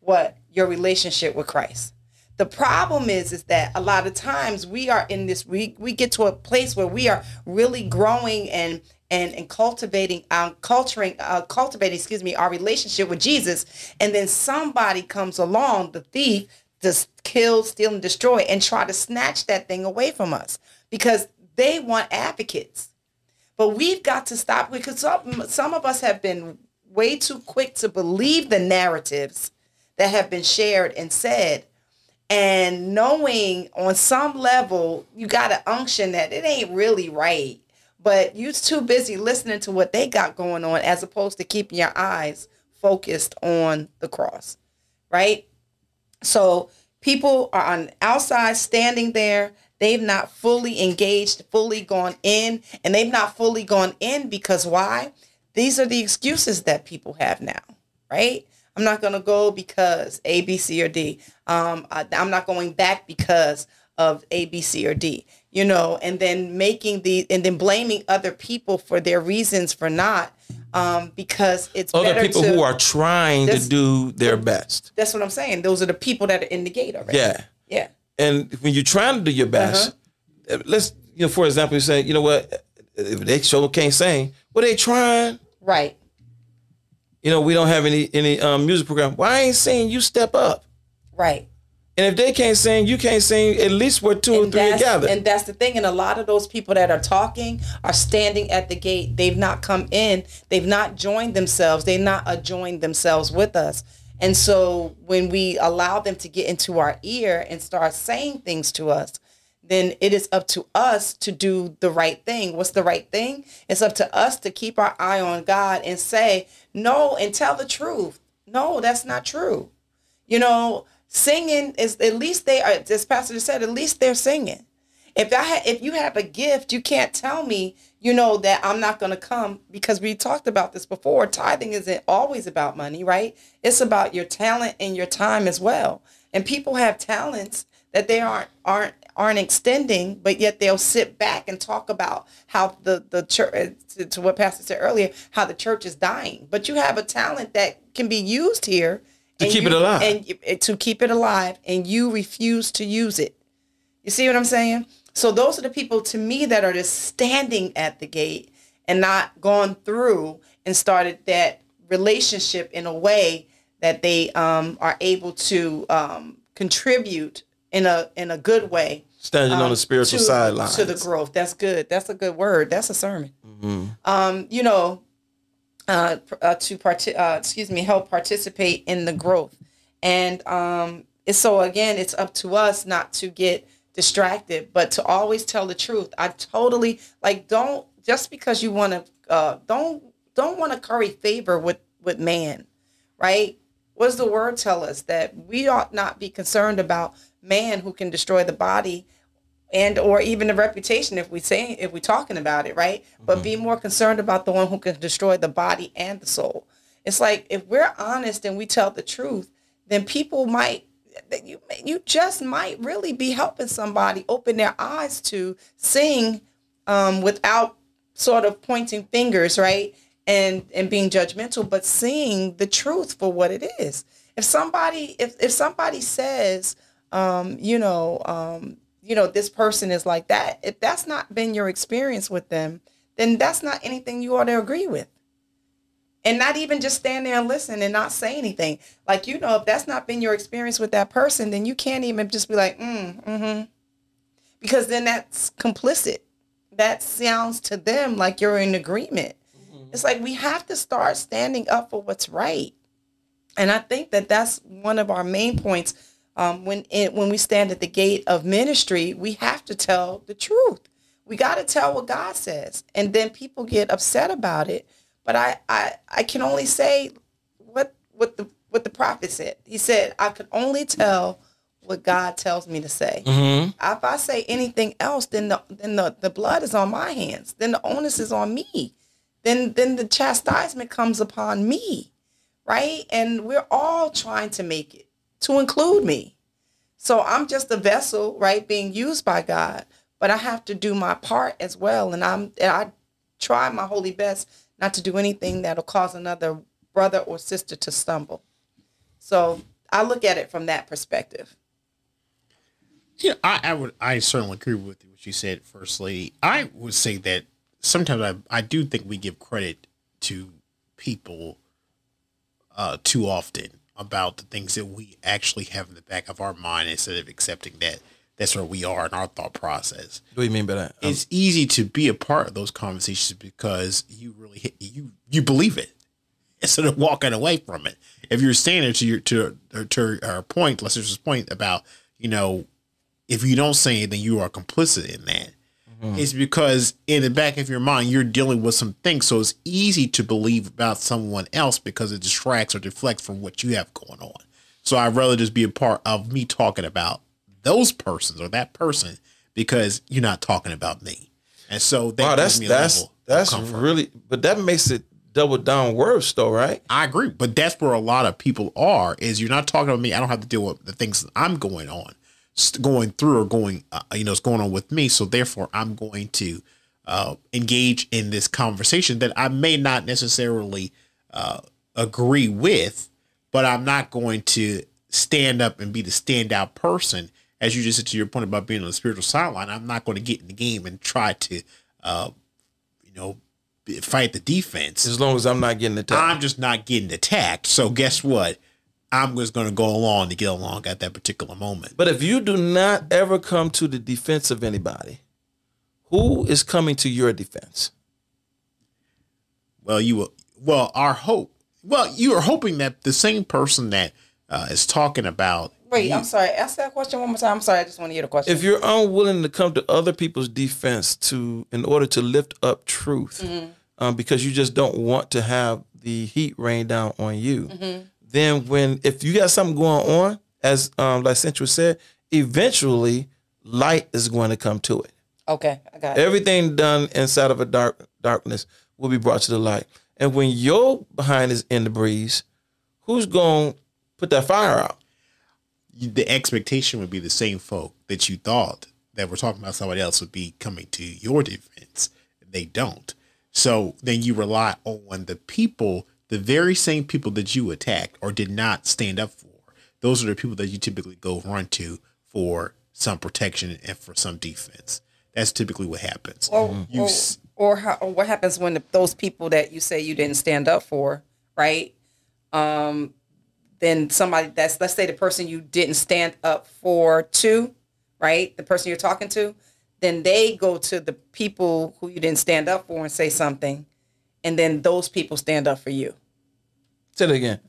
what your relationship with Christ. The problem is is that a lot of times we are in this we we get to a place where we are really growing and and, and cultivating um, culturing uh, cultivating excuse me our relationship with Jesus and then somebody comes along the thief to kill steal and destroy and try to snatch that thing away from us because they want advocates but we've got to stop because some, some of us have been way too quick to believe the narratives that have been shared and said. And knowing on some level, you got to unction that it ain't really right. But you're too busy listening to what they got going on as opposed to keeping your eyes focused on the cross, right? So people are on outside standing there. They've not fully engaged, fully gone in, and they've not fully gone in because why? These are the excuses that people have now, right? I'm not going to go because A, B, C, or D. Um, I, I'm not going back because of A, B, C, or D. You know, and then making the and then blaming other people for their reasons for not, um, because it's Other people to, who are trying to do their best. That's what I'm saying. Those are the people that are in the gate already. Yeah. Yeah. And when you're trying to do your best, Uh-huh. let's, you know, for example, you say, you know what, if they show can't sing, well, they trying. Right. You know, we don't have any any um, music program. Why I ain't saying you step up? Right. And if they can't sing, you can't sing. At least we're two or three together. and that's the thing. And a lot of those people that are talking are standing at the gate. They've not come in. They've not joined themselves. They've not uh, joined themselves with us. And so when we allow them to get into our ear and start saying things to us, then it is up to us to do the right thing. What's the right thing? It's up to us to keep our eye on God and say, no, and tell the truth. No, that's not true. You know, singing is at least they are, as Pastor said, at least they're singing. If I ha- if you have a gift, you can't tell me, you know, that I'm not going to come because we talked about this before. Tithing isn't always about money, right? It's about your talent and your time as well. And people have talents that they aren't aren't aren't extending, but yet they'll sit back and talk about how the the church uh, to, to what Pastor said earlier, how the church is dying. But you have a talent that can be used here To keep you- it alive. and you- to keep it alive, and you refuse to use it. You see what I'm saying? So those are the people to me that are just standing at the gate and not gone through and started that relationship in a way that they um, are able to um, contribute in a in a good way Standing on the spiritual to, sidelines. to the growth. That's good. That's a good word. That's a sermon. Um, you know, uh, uh, to part, uh, excuse me, help participate in the growth, and um, it's so again, it's up to us not to get distracted, but to always tell the truth. I totally like don't just because you want to uh, don't don't want to curry favor with with man, right? What does the word tell us that we ought not be concerned about man who can destroy the body and or even the reputation if we say if we're talking about it right? But be more concerned about the one who can destroy the body and the soul. It's like if we're honest and we tell the truth then people might that you you just might really be helping somebody open their eyes to seeing um, without sort of pointing fingers right? And and being judgmental but seeing the truth for what it is. If somebody if, if somebody says um, you know um, you know this person is like that. If that's not been your experience with them then that's not anything you ought to agree with. And not even just stand there and listen and not say anything. Like you know if that's not been your experience with that person then you can't even just be like mm, mm-hmm. Because then that's complicit. That sounds to them like you're in agreement. It's like we have to start standing up for what's right. And i think that that's one of our main points um, when it, when we stand at the gate of ministry, we have to tell the truth. We got to tell what God says, and then people get upset about it. But I, I, I can only say what what the what the prophet said. He said, "I could only tell what God tells me to say. Mm-hmm. If I say anything else, then the then the, the blood is on my hands. Then the onus is on me. Then then the chastisement comes upon me, right? And we're all trying to make it to include me. So I'm just a vessel, right, being used by God, but I have to do my part as well. And I'm and I try my holy best not to do anything that'll cause another brother or sister to stumble. So I look at it from that perspective. Yeah, I, I would. I certainly agree with what you said, First Lady. I would say that sometimes I, I do think we give credit to people uh, too often about the things that we actually have in the back of our mind instead of accepting that that's where we are in our thought process. What do you mean by that? Um, It's easy to be a part of those conversations because you really hit, you you believe it instead of walking away from it. If you're saying it to your to to our point, just point about you know if you don't say anything, you are complicit in that. Mm. It's because in the back of your mind, you're dealing with some things. So it's easy to believe about someone else because it distracts or deflects from what you have going on. So I'd rather just be a part of me talking about those persons or that person because you're not talking about me. And so that wow, that's that's that's really, but that makes it double down worse, though, right? I agree, but that's where a lot of people are. Is you're not talking about me. I don't have to deal with the things that I'm going on, going through, or going, uh, you know, it's going on with me. So therefore, I'm going to uh, engage in this conversation that I may not necessarily uh, agree with, but I'm not going to stand up and be the standout person. As you just said to your point about being on the spiritual sideline, I'm not going to get in the game and try to, uh, you know, fight the defense. As long as I'm not getting attacked. I'm just not getting attacked. So guess what? I'm just going to go along to get along at that particular moment. But if you do not ever come to the defense of anybody, who is coming to your defense? Well, you will. Well, our hope. Well, you are hoping that the same person that uh, is talking about. Wait, you- I'm sorry. Ask that question one more time. I'm sorry. I just want to hear the question. If you're unwilling to come to other people's defense to in order to lift up truth, um, because you just don't want to have the heat rain down on you, then when if you got something going on, as um, like Central said, eventually light is going to come to it. Okay, I got it. Everything done inside of a dark darkness will be brought to the light. And when your behind is in the breeze, who's going to put that fire out? The expectation would be the same folk that you thought that were talking about somebody else would be coming to your defense. They don't. So then you rely on the people, the very same people that you attacked or did not stand up for. Those are the people that you typically go run to for some protection and for some defense. That's typically what happens. or, You or, or, how, or what happens when the, those people that you say you didn't stand up for, right? Um, then somebody that's let's say the person you didn't stand up for to, right? The person you're talking to, then they go to the people who you didn't stand up for and say something, and then those people stand up for you. Say it again.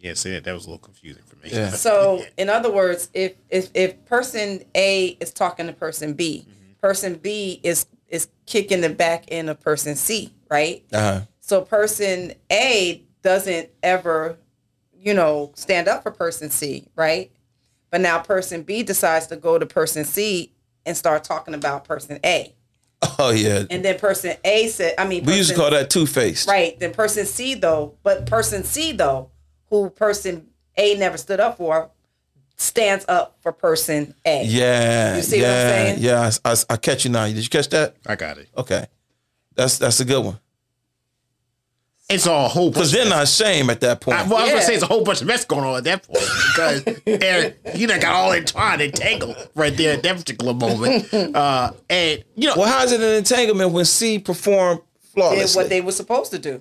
yeah, see that that was a little confusing for me. Yeah. [LAUGHS] So, in other words, if if if person A is talking to person B, person B is is kicking the back end of person C, right? Uh-huh. So person A doesn't ever, you know, stand up for person C, right? But now person B decides to go to person C and start talking about person A. [LAUGHS] Oh yeah. And then person A said, I mean, we used to call that two faced. Right. Then person C though, but person C though, who person A never stood up for, stands up for person A. Yeah. You see yeah, what I'm saying? Yeah. I, I, I catch you now. Did you catch that? I got it. Okay. That's that's a good one. It's all a whole bunch Because they're not shame at that point. I, well, I was gonna say it's a whole bunch of mess going on at that point because [LAUGHS] Eric, you know, got all entwined and tangled right there at that particular moment. [LAUGHS] Uh, and you know, well, how is it an entanglement when C performed Did flawlessly? what they were supposed to do.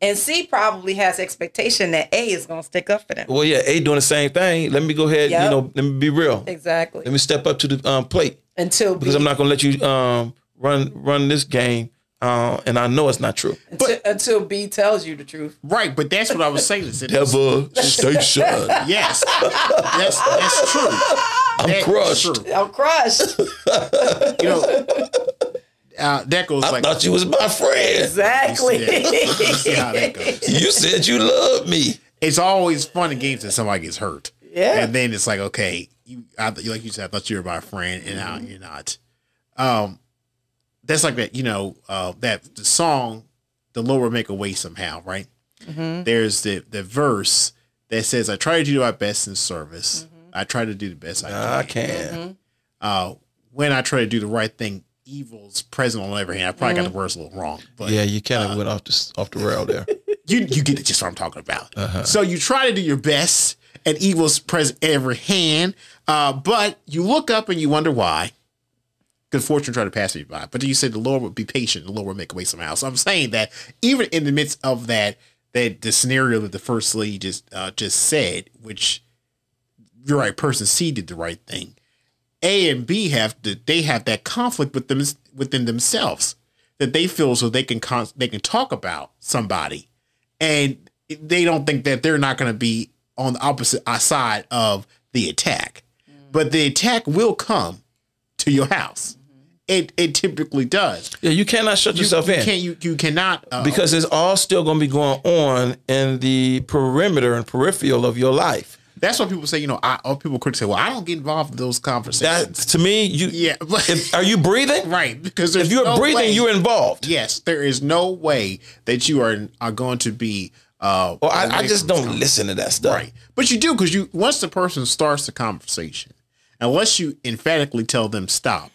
And C probably has expectation that A is gonna stick up for them. well, yeah, A doing the same thing. Let me go ahead. Yep. You know, let me be real. Exactly. Let me step up to the um, plate Until because B, I'm not gonna let you um, run run this game. Uh, and I know it's not true. until, until B tells you the truth. right? But that's what I was saying. Is it- Devil station. Yes, that's that's true. I'm That's crushed. true. I'm crushed. [LAUGHS] You know, uh, that goes I like thought you was my friend. exactly. You see how that goes. [LAUGHS] You said you loved me. It's always fun and games until somebody gets hurt. Yeah. and then it's like, okay, you, I, like you said, I thought you were my friend, and now you're not. Um, that's like that, you know, uh, that the song, "The Lord Will Make a Way Somehow," right? There's the the verse that says, "I try to do my best in service. I try to do the best I can. I can. Uh, when I try to do the right thing, evil's present on every hand." I probably got the words a little wrong, but Yeah, you kind of went off the off the rail there. [LAUGHS] you you get it just what I'm talking about. So you try to do your best, and evil's present every hand. Uh, but you look up and you wonder why. Good fortune try to pass me by. But then you say the Lord would be patient, the Lord would make a way somehow. So I'm saying that even in the midst of that, that the scenario that the first lady just uh, just said, which you're right, person C did the right thing. A and B have to, they have that conflict with them within themselves that they feel so they can con- they can talk about somebody and they don't think that they're not going to be on the opposite uh, side of the attack. But the attack will come to your house. It it typically does. Yeah, you cannot shut yourself you in Can't you you cannot uh, because it's all still going to be going on in the perimeter and peripheral of your life. that's why people say you know I or people critically say well I don't get involved in those That conversations. to me, you yeah, [LAUGHS] but, If, are you breathing? right because If you're no breathing, way- you're involved. yes there is no way that you are are going to be. Uh, Well, I, I just don't listen to that stuff. Right. But you do because you once the person starts the conversation, unless you emphatically tell them stop,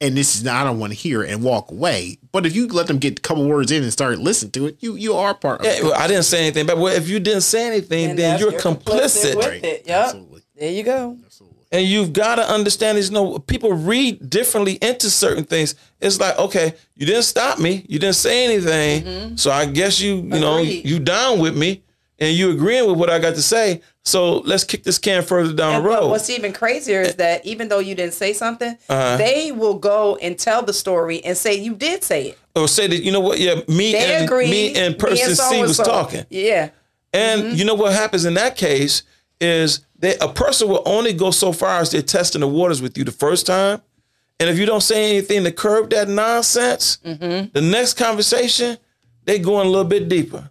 and this is not I don't want to hear it," and walk away. But if you let them get a couple words in and start listening to it, you you are part of Yeah, it. well, I didn't say anything, but well, if you didn't say anything, And then you're you're complicit. complicit with it. Yep. Absolutely. There you go. Absolutely. And you've got to understand is no people read differently into certain things. It's like, okay, you didn't stop me, you didn't say anything. Mm-hmm. So I guess you, you know, you down with me and you agreeing with what I got to say. So let's kick this can further down And the road. what's even crazier is that even though you didn't say something, Uh-huh. they will go and tell the story and say you did say it. or say that, you know what, yeah, me They and agree. me and person C was talking. Yeah. And Mm-hmm. you know what happens in that case is that a person will only go so far as they're testing the waters with you the first time. And if you don't say anything to curb that nonsense, Mm-hmm. the next conversation, they going a little bit deeper.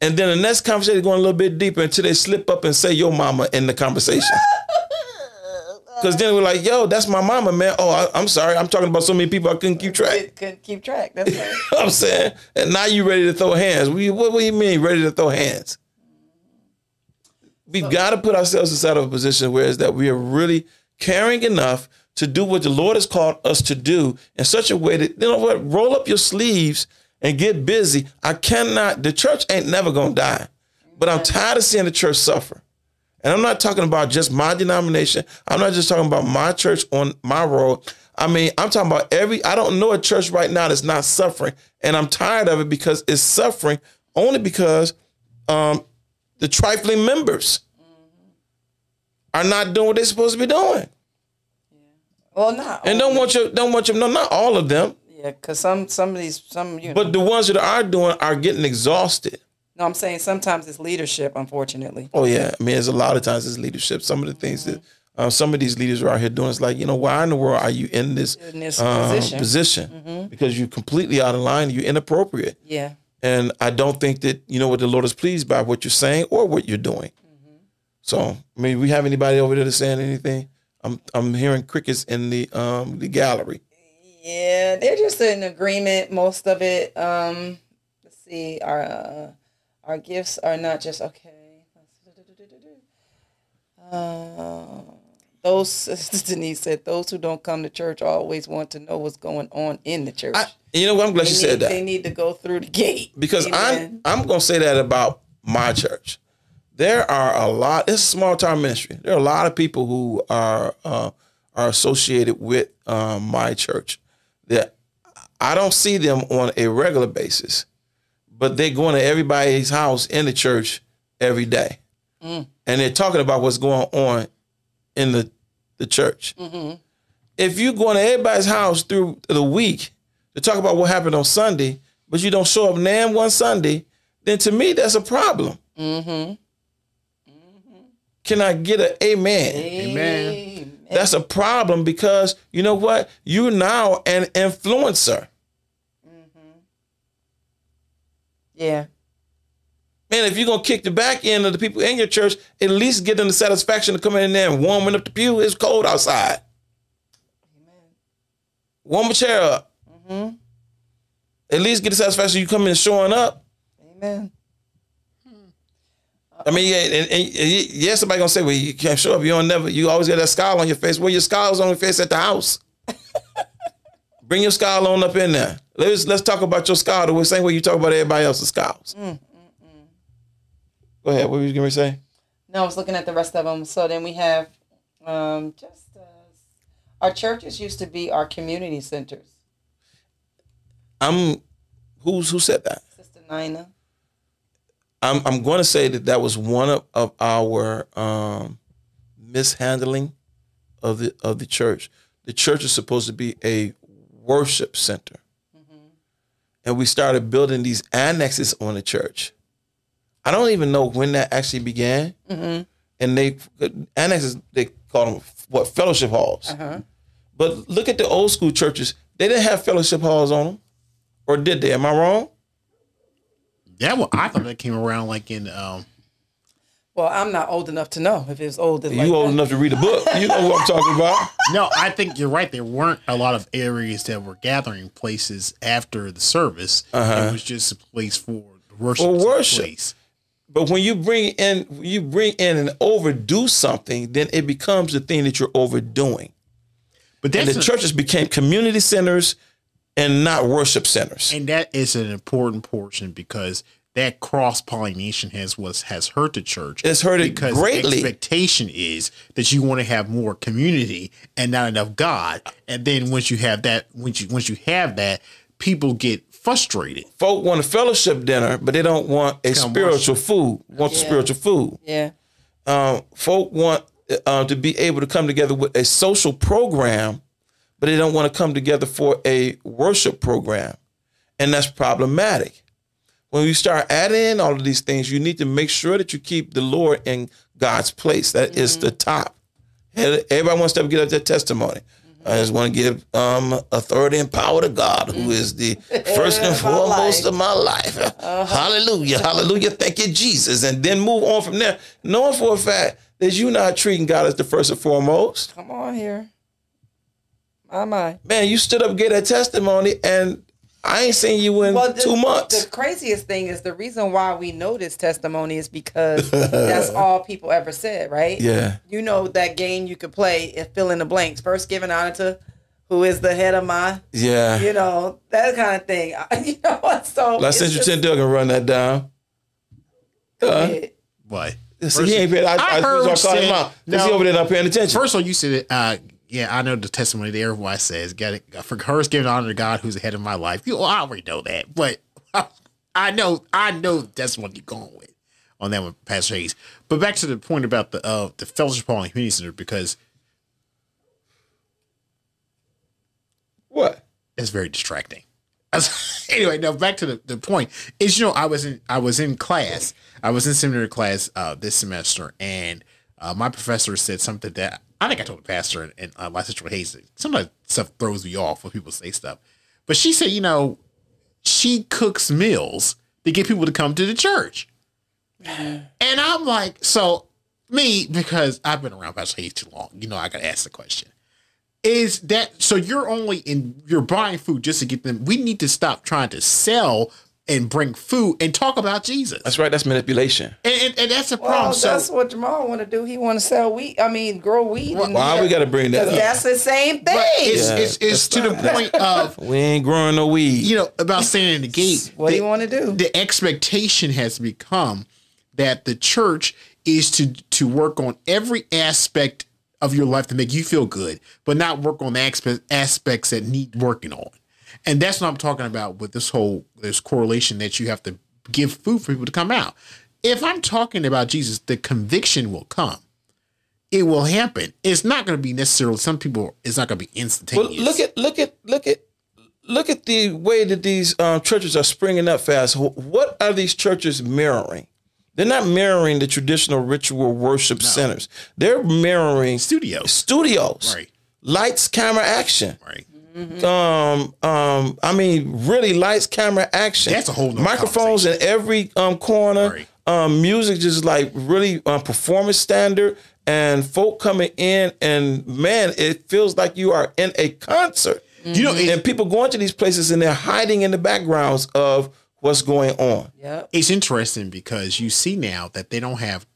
And then the next conversation, going a little bit deeper until they slip up and say your mama in the conversation. [LAUGHS] Because then we're like, yo, that's my mama, man. Oh, I, I'm sorry. I'm talking about so many people I couldn't keep track. Couldn't- keep track. That's [LAUGHS] right. I'm saying, and now you ready to throw hands. We, what, what do you mean, ready to throw hands? We've got to put ourselves inside of a position where is that we are really caring enough to do what the Lord has called us to do in such a way that you know what, roll up your sleeves and get busy. I cannot. The church ain't never gonna die, but I'm tired of seeing the church suffer. And I'm not talking about just my denomination. I'm not just talking about my church on my road. I mean, I'm talking about every, I don't know a church right now that's not suffering. And I'm tired of it because it's suffering only because um, the trifling members are not doing what they're supposed to be doing. Well, not. And don't want you, don't want you, no, not all of them, Yeah, because some some of these some you know. but the ones that are doing are getting exhausted. no, I'm saying sometimes it's leadership. Unfortunately. Oh yeah, I mean, there's a lot of times it's leadership. Some of the things that uh, some of these leaders are out here doing is like, you know, why in the world are you in this, In this um, position. position? Because you're completely out of line. You're inappropriate, Yeah. and I don't think that you know what the Lord is pleased by what you're saying or what you're doing. So, I mean, we have anybody over there that's saying anything? I'm I'm hearing crickets in the um the gallery. Yeah, they're just in agreement. Most of it. Um, let's see. Our uh, our gifts are not just okay. Uh, those [LAUGHS] Denise said those who don't come to church always want to know what's going on in the church. I, you know what? I'm glad they, you need, said that. they need to go through the gate because Amen. I'm I'm gonna say that about my church. There are a lot. It's a small town ministry. There are a lot of people who are uh, are associated with um, my church. That I don't see them on a regular basis, but they're going to everybody's house in the church every day, mm. and they're talking about what's going on in the the church. Mm-hmm. If you go to everybody's house through the week to talk about what happened on Sunday, but you don't show up nan one Sunday, then to me that's a problem. Mm-hmm. Can I get an amen? Amen. That's a problem because you know what? You're now an influencer. Mm-hmm. Yeah. Man, if you're gonna kick the back end of the people in your church, at least get them the satisfaction to come in there and warming up the pew. It's cold outside. Warm a chair up. Mm-hmm. At least get the satisfaction you come in showing up. Amen. I mean, yeah, and, and, and yeah, somebody gonna say, "Well, you can't show up. You don't never. You always got that scowl on your face. Well, your scowl's on your face at the house. [LAUGHS] Bring your scowl on up in there. Let's let's talk about your scowl the same way you talk about everybody else's scowls. Go ahead. What were you gonna say? No, I was looking at the rest of them. So then we have um, just uh, our churches used to be our community centers. I'm. Who's who said that? Sister Nina. I'm I'm going to say that that was one of, of our um, mishandling of the of the church. The church is supposed to be a worship center, mm-hmm. and we started building these annexes on the church. I don't even know when that actually began. Mm-hmm. And they annexes they call them what fellowship halls. Uh-huh. But look at the old school churches; they didn't have fellowship halls on them, or did they? Am I wrong? That one, I thought that came around like in um, Well, I'm not old enough to know if it's old. Enough. you old enough to read a book. You know what I'm talking about. [LAUGHS] no, I think you're right. There weren't a lot of areas that were gathering places after the service. It was just a place for worship. For worship. place. But when you bring in you bring in and overdo something, then it becomes the thing that you're overdoing. But And the a- churches became community centers and not worship centers. and that is an important portion because that cross pollination has was has hurt the church. It's hurt it because greatly. expectation is that you want to have more community and not enough God. And then once you have that, once you once you have that, people get frustrated. Folk want a fellowship dinner, but they don't want a Come spiritual food. Want the Yeah. spiritual food. Yeah. Um, folk want uh, to be able to come together with a social program, but they don't want to come together for a worship program, and that's problematic. When you start adding in all of these things, you need to make sure that you keep the Lord in God's place. That is the mm-hmm. top. Everybody wants to get up their testimony. Mm-hmm. I just want to give um, authority and power to God, who mm-hmm. is the first and [LAUGHS] foremost of my life. Uh-huh. Hallelujah, hallelujah. Thank you, Jesus. And then move on from there, knowing for a fact that you're not treating God as the first and foremost. Come on here. My my. Man, you stood up and gave that testimony, and I ain't seen you in the, two months. The craziest thing is the reason why we know this testimony is because that's [LAUGHS] all people ever said, right? Yeah. You know that game you could play and fill in the blanks. First giving honor to who is the head of my, yeah. you know, that kind of thing. [LAUGHS] You know what? So Let's send it's you just- ten Doug and run that down. Uh, What? see, he ain't paying. I, I, I heard I, I called him said- out because he over there not paying attention. First of all, you said, uh, yeah, I know the testimony there. Why says, "Got it for hers giving honor to God, who's ahead of my life." You, I already know that, but [LAUGHS] I know, I know that's what you're going with on that one, Pastor Hayes. But back to the point about the uh, the Fellowship Hall and Community Center because what? it's very distracting. [LAUGHS] anyway, now back to the, the point is, you know, I was in I was in class, I was in seminary class uh, this semester, and uh, my professor said something that I think I told the pastor and, and uh, my sister Hayes. Sometimes stuff throws me off when people say stuff, but she said, you know, she cooks meals to get people to come to the church, and I'm like, so me because I've been around Pastor Hayes too long, you know, I got to ask the question. Is that so you're only in you're buying food just to get them we need to stop trying to sell and bring food and talk about jesus That's right. That's manipulation. and, and, and that's a Well, problem so that's what Jamal want to do. He want to sell wheat. I mean, grow wheat. and- Why we got to bring that Because up? that's the same thing. but it's, Yeah, it's, it's to the point of [LAUGHS] We ain't growing no weed. you know about standing in the gate [LAUGHS] what do you want to do? the expectation has become that the church is to to work on every aspect of your life to make you feel good, but not work on the aspect, aspects that need working on. And that's what I'm talking about with this whole this correlation that you have to give food for people to come out. If I'm talking about Jesus, the conviction will come. It will happen. It's not going to be necessarily some people. It's not going to be Well, instantaneous. look at look at look at look at the way that these um, churches are springing up fast. What are these churches mirroring? They're not mirroring the traditional ritual worship centers. They're mirroring studios, studios, right? lights, camera, action. Right. Um, um, I mean, really lights, camera, action. That's a whole nother microphones in every um corner. Right. Um, music just like really um, performance standard, and folk coming in, and man, it feels like you are in a concert. You know, it's, And people going to these places and they're hiding in the backgrounds of what's going on. Yep. it's interesting because you see now that they don't have.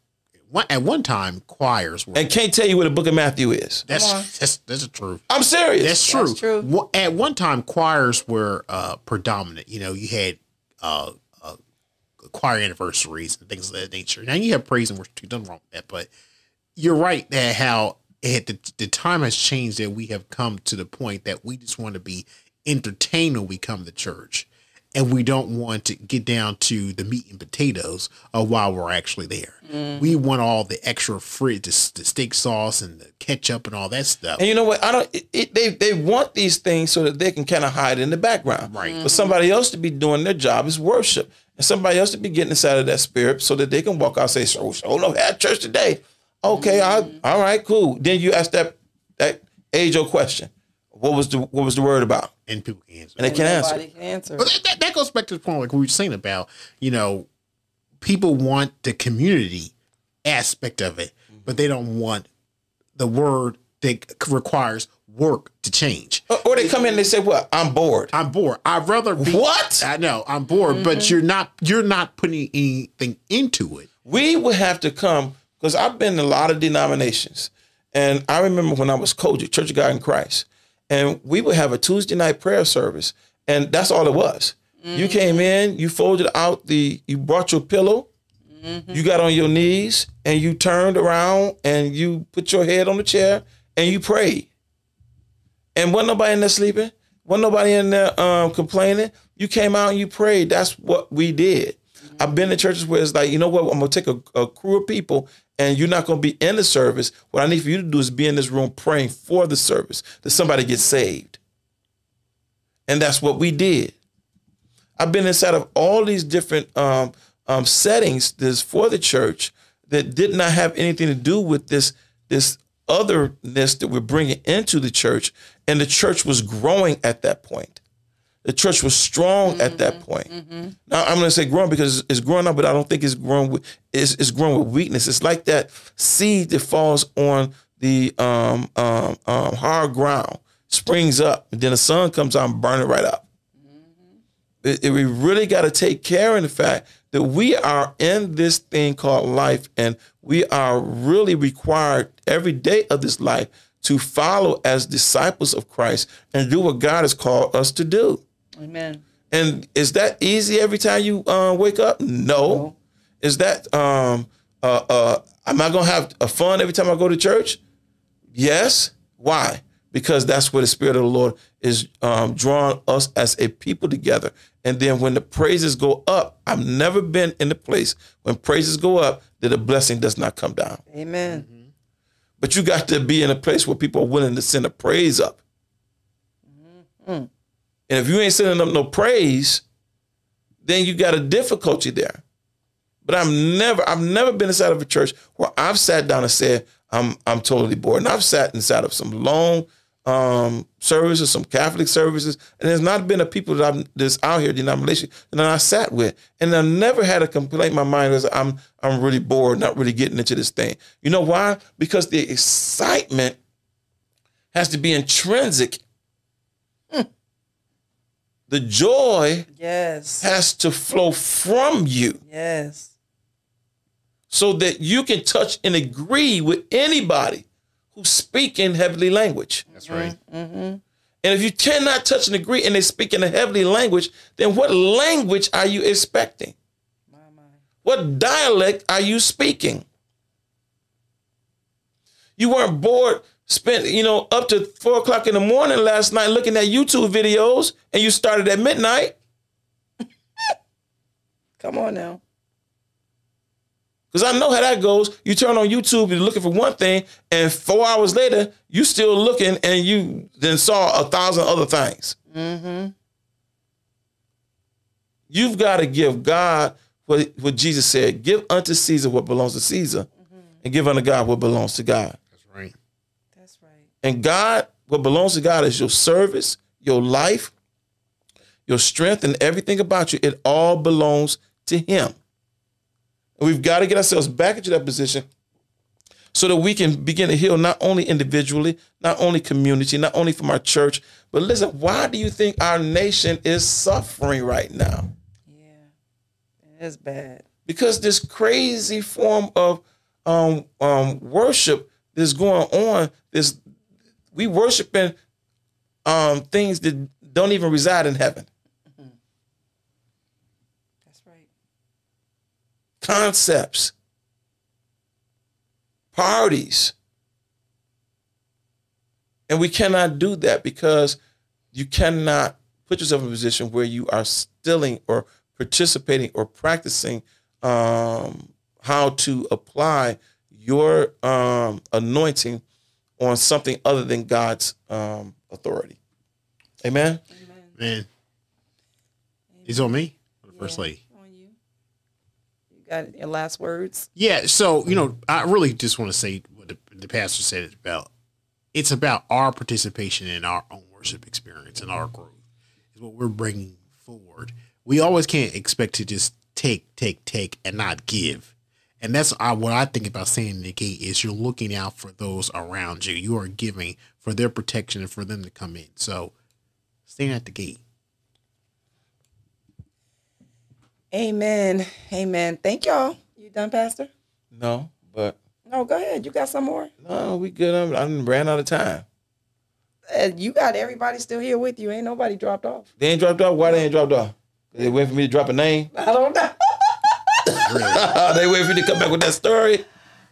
One- At one time, choirs were. And can't tell you where the Book of Matthew is. that's that's that's true. I'm serious. That's true. That's true. Wa- At one time, choirs were uh, predominant. You know, you had uh, uh, choir anniversaries and things of that nature. Now you have praise and worship too. Nothing wrong with that, but you're right that how it, the, the time has changed that we have come to the point that we just want to be entertained when we come to church. And we don't want to get down to the meat and potatoes of while we're actually there. We mm-hmm. want all the extra free, the, the steak sauce and the ketchup and all that stuff. And you know what? I don't. It, it, they they want these things so that they can kind of hide in the background. Right. For somebody else to be doing their job is worship, and somebody else to be getting inside of that spirit so that they can walk out and say, "So, so no, had church today." Okay, I, mm-hmm. all right, cool. Then you ask that that age old question. What was the what was the word about? and people can answer. And they can't answer. Nobody can answer. But that, that, that goes back to the point like we were saying about, you know, people want the community aspect of it, but they don't want the word that requires work to change. Or, or they come in and they say, "What? I'm bored." I'm bored. I'd rather be What? I know, I'm bored, but mm-hmm. you're not you're not putting anything into it. we would have to come because I've been in a lot of denominations, and I remember when I was coach at Church of God in Christ, and we would have a Tuesday night prayer service, and that's all it was. You mm-hmm. came in, you folded out the, you brought your pillow, mm-hmm. you got on your knees, and you turned around and you put your head on the chair and you prayed. And wasn't nobody in there sleeping. Wasn't nobody in there um, complaining. You came out and you prayed. That's what we did. Mm-hmm. I've been in churches where it's like, you know what? I'm gonna take a, a crew of people, and you're not gonna be in the service. What I need for you to do is be in this room praying for the service that somebody gets saved. And that's what we did. I've been inside of all these different um, um, settings this for the church that did not have anything to do with this this otherness that we're bringing into the church, And the church was growing at that point. The church was strong at that Mm-hmm. point. Now I'm going to say growing because it's- growing up, but I don't think it's growing with it's, it's growing with weakness. It's like that seed that falls on the um, um, um, hard ground, springs up, and then the sun comes out and burn it right up. It, it- we really got to take care in the fact that we are in this thing called life, and we are really required every day of this life to follow as disciples of Christ and do what God has called us to do. Amen. And is that easy every time you uh, wake up? No. Is that um uh uh am I gonna have a fun every time I go to church? Yes. Why? Because that's where the Spirit of the Lord is um, drawing us as a people together. And then when the praises go up, I've never been in a place when praises go up that a blessing does not come down. Amen. But you got to be in a place where people are willing to send a praise up. And if you ain't sending up no praise, then you got a difficulty there. But I'm never, I've never been inside of a church where I've sat down and said, I'm I'm totally bored. And I've sat inside of some long um services, some Catholic services, and there's not been a people that I'm that's out here denomination that I sat with. And I never had a complaint in my mind as I'm I'm really bored, not really getting into this thing. You know why? Because the excitement has to be intrinsic. The joy Yes. has to flow from you Yes. so that you can touch and agree with anybody who who's speaking heavenly language. That's right. Mm-hmm. Mm-hmm. And if you cannot touch and agree and they speak in a heavenly language, then what language are you expecting? What dialect are you speaking? You weren't bored, spent, you know, up to four o'clock in the morning last night looking at YouTube videos and you started at midnight. [LAUGHS] Come on now. Because I know how that goes. You turn on YouTube, you're looking for one thing, and four hours later, you still looking and you then saw a thousand other things. Mm-hmm. You've got to give God what, what Jesus said give unto Caesar what belongs to Caesar, mm-hmm. and give unto God what belongs to God. That's right. That's right. And God, what belongs to God is your service, your life, your strength, and everything about you. It all belongs to Him. And we've got to get ourselves back into that position so that we can begin to heal not only individually, not only community, not only from our church, but listen, why do you think our nation is suffering right now? Yeah. It's bad. because this crazy form of um, um, worship that's going on, this we worshiping um, things that don't even reside in heaven. That's right. Concepts, parties, and we cannot do that because you cannot put yourself in a position where you are stealing or participating or practicing um, how to apply your um, anointing on something other than God's um, authority. Amen. Man. He's on me? Or the First lady. On you. You got your last words? Yeah, so you know, I really just want to say what the, the pastor said it's about. It's about our participation in our own worship experience and our growth. Is what we're bringing forward. We always can't expect to just take, take, take, and not give. And that's what I think about saying the gate is you're looking out for those around you. You are giving for their protection and for them to come in. So, stand at the gate. Amen. Amen. Thank y'all. You done, Pastor? No, but No, go ahead. You got some more? no, we good. I'm, I done ran out of time. Uh, you got everybody still here with you. Ain't nobody dropped off. They ain't dropped off. Why they ain't dropped off? They wait for me to drop a name. I don't know. [LAUGHS] they wait for me to come back with that story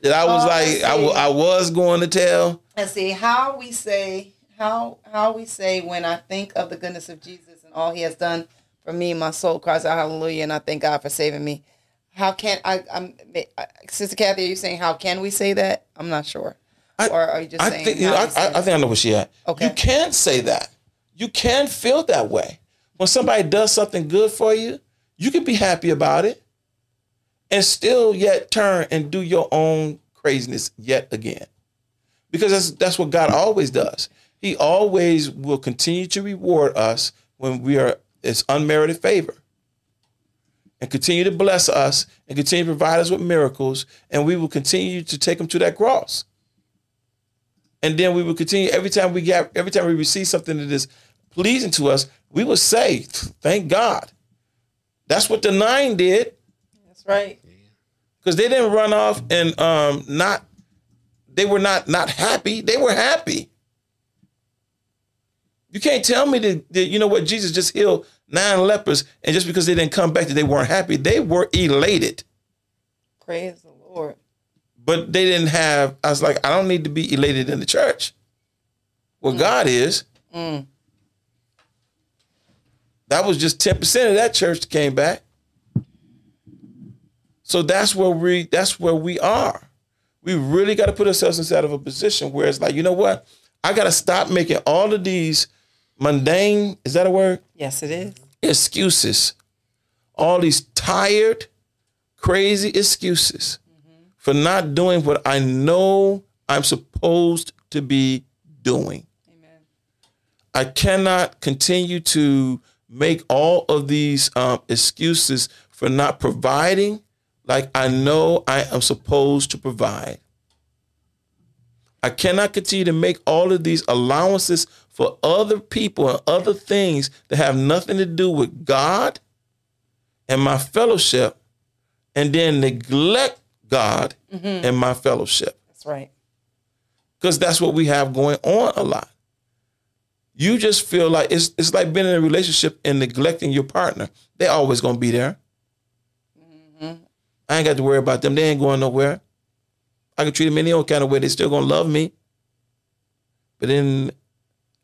that I was Oh, like, I. I was going to tell. and see how we say how how we say when I think of the goodness of Jesus and all He has done for me, my soul cries out hallelujah, and I thank God for saving me. How can I? I'm uh, Sister Kathy. Are you saying how can we say that? I'm not sure. I- or are you just I saying? think you know, I, say I, I think I know where she at. Okay. You can say that. You can feel that way. When somebody does something good for you, you can be happy about it and still yet turn and do your own craziness yet again. Because that's that's what God always does. He always will continue to reward us when we are it's unmerited favor. And continue to bless us and continue to provide us with miracles, and we will continue to take them to that cross. And then we will continue every time we get every time we receive something that is pleasing to us, we will say, Thank God. That's what the nine did That's right. because they didn't run off and um not they were not not happy. They were happy. You can't tell me that, that you know what jesus just healed nine lepers and just because they didn't come back that they weren't happy. They were elated. Praise the Lord. but they didn't have i was like i don't need to be elated in the church. Well god is. Mm. that was just 10% of that church that came back so that's where we that's where we are. We really got to put ourselves inside of a position where it's like you know what? I got to stop making all of these mundane is that a word? Yes, it is. excuses. All these tired crazy excuses for not doing what i know i'm supposed to be doing. Amen. I cannot continue to make all of these um, excuses for not providing like I know I am supposed to provide. I cannot continue to make all of these allowances for other people and other things that have nothing to do with God and my fellowship and then neglect God mm-hmm. and my fellowship That's right. because that's what we have going on a lot. You just feel like it's it's like being in a relationship and neglecting your partner. They're always gonna be there. I ain't got to worry about them. They ain't going nowhere. I can treat them any old kind of way. They still gonna love me. But in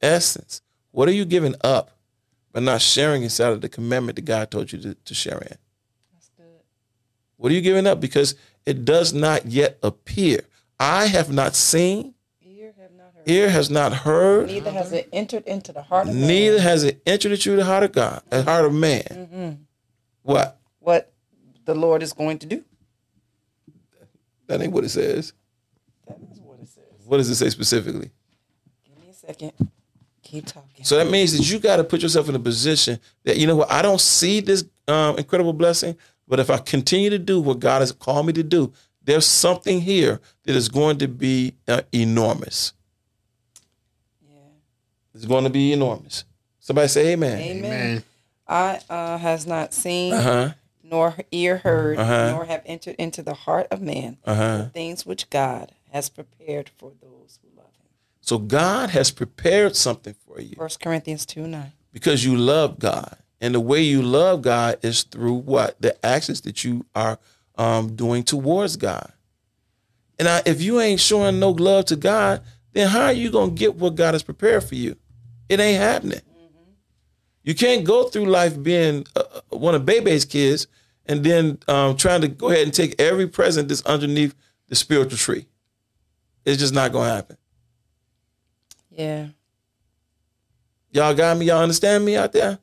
essence, what are you giving up by not sharing inside of the commandment that God told you to, to share in? That's good. What are you giving up? Because it does not yet appear. I have not seen, Ear have not heard. ear has not heard, Neither has it entered into the heart of man Neither has it entered into the heart of God, the heart of man. Mm-hmm. What? what the Lord is going to do. That ain't what it says. That is what it says. What does it say specifically? Give me a second. Keep talking. So that means that you got to put yourself in a position that you know what I don't see this um, incredible blessing, but if I continue to do what God has called me to do, there's something here that is going to be uh, enormous. yeah. It's going to be enormous. Somebody say Amen. Amen. Man, I uh, has not seen, Uh huh. Nor ear heard, Uh-huh. nor have entered into the heart of man Uh huh. the things which God has prepared for those who love him. So God has prepared something for you. First Corinthians 2 9. because you love God. And the way you love God is through what? The actions that you are um, doing towards God. And I, if you ain't showing no love to God, then how are you going to get what God has prepared for you? It ain't happening. You can't go through life being uh, one of Bebe's kids and then um, trying to go ahead and take every present that's underneath the spiritual tree. It's just not going to happen. Yeah. Y'all got me? Y'all understand me out there?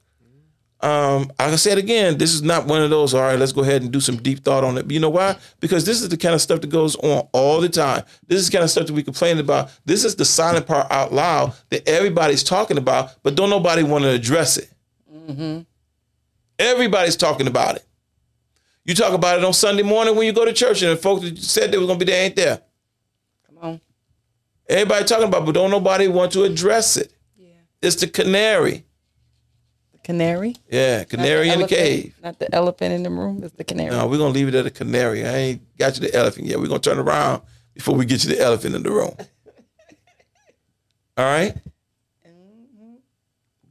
Um, like I said again, this is not one of those, all right, let's go ahead and do some deep thought on it. But you know why? Because this is the kind of stuff that goes on all the time. This is the kind of stuff that we complain about. This is the silent part out loud that everybody's talking about, but don't nobody want to address it. Mm-hmm. Everybody's talking about it. You talk about it on Sunday morning when you go to church, and the folks that said they was gonna be there ain't there. Come on. Everybody talking about, it, but don't nobody want to address it. Yeah. It's the canary. The canary. Yeah, canary in the cave. Not the elephant in the room. It's the canary. No, we're gonna leave it at the canary. I ain't got you the elephant yet. We're gonna turn around before we get you the elephant in the room. [LAUGHS] All right? Mm-hmm.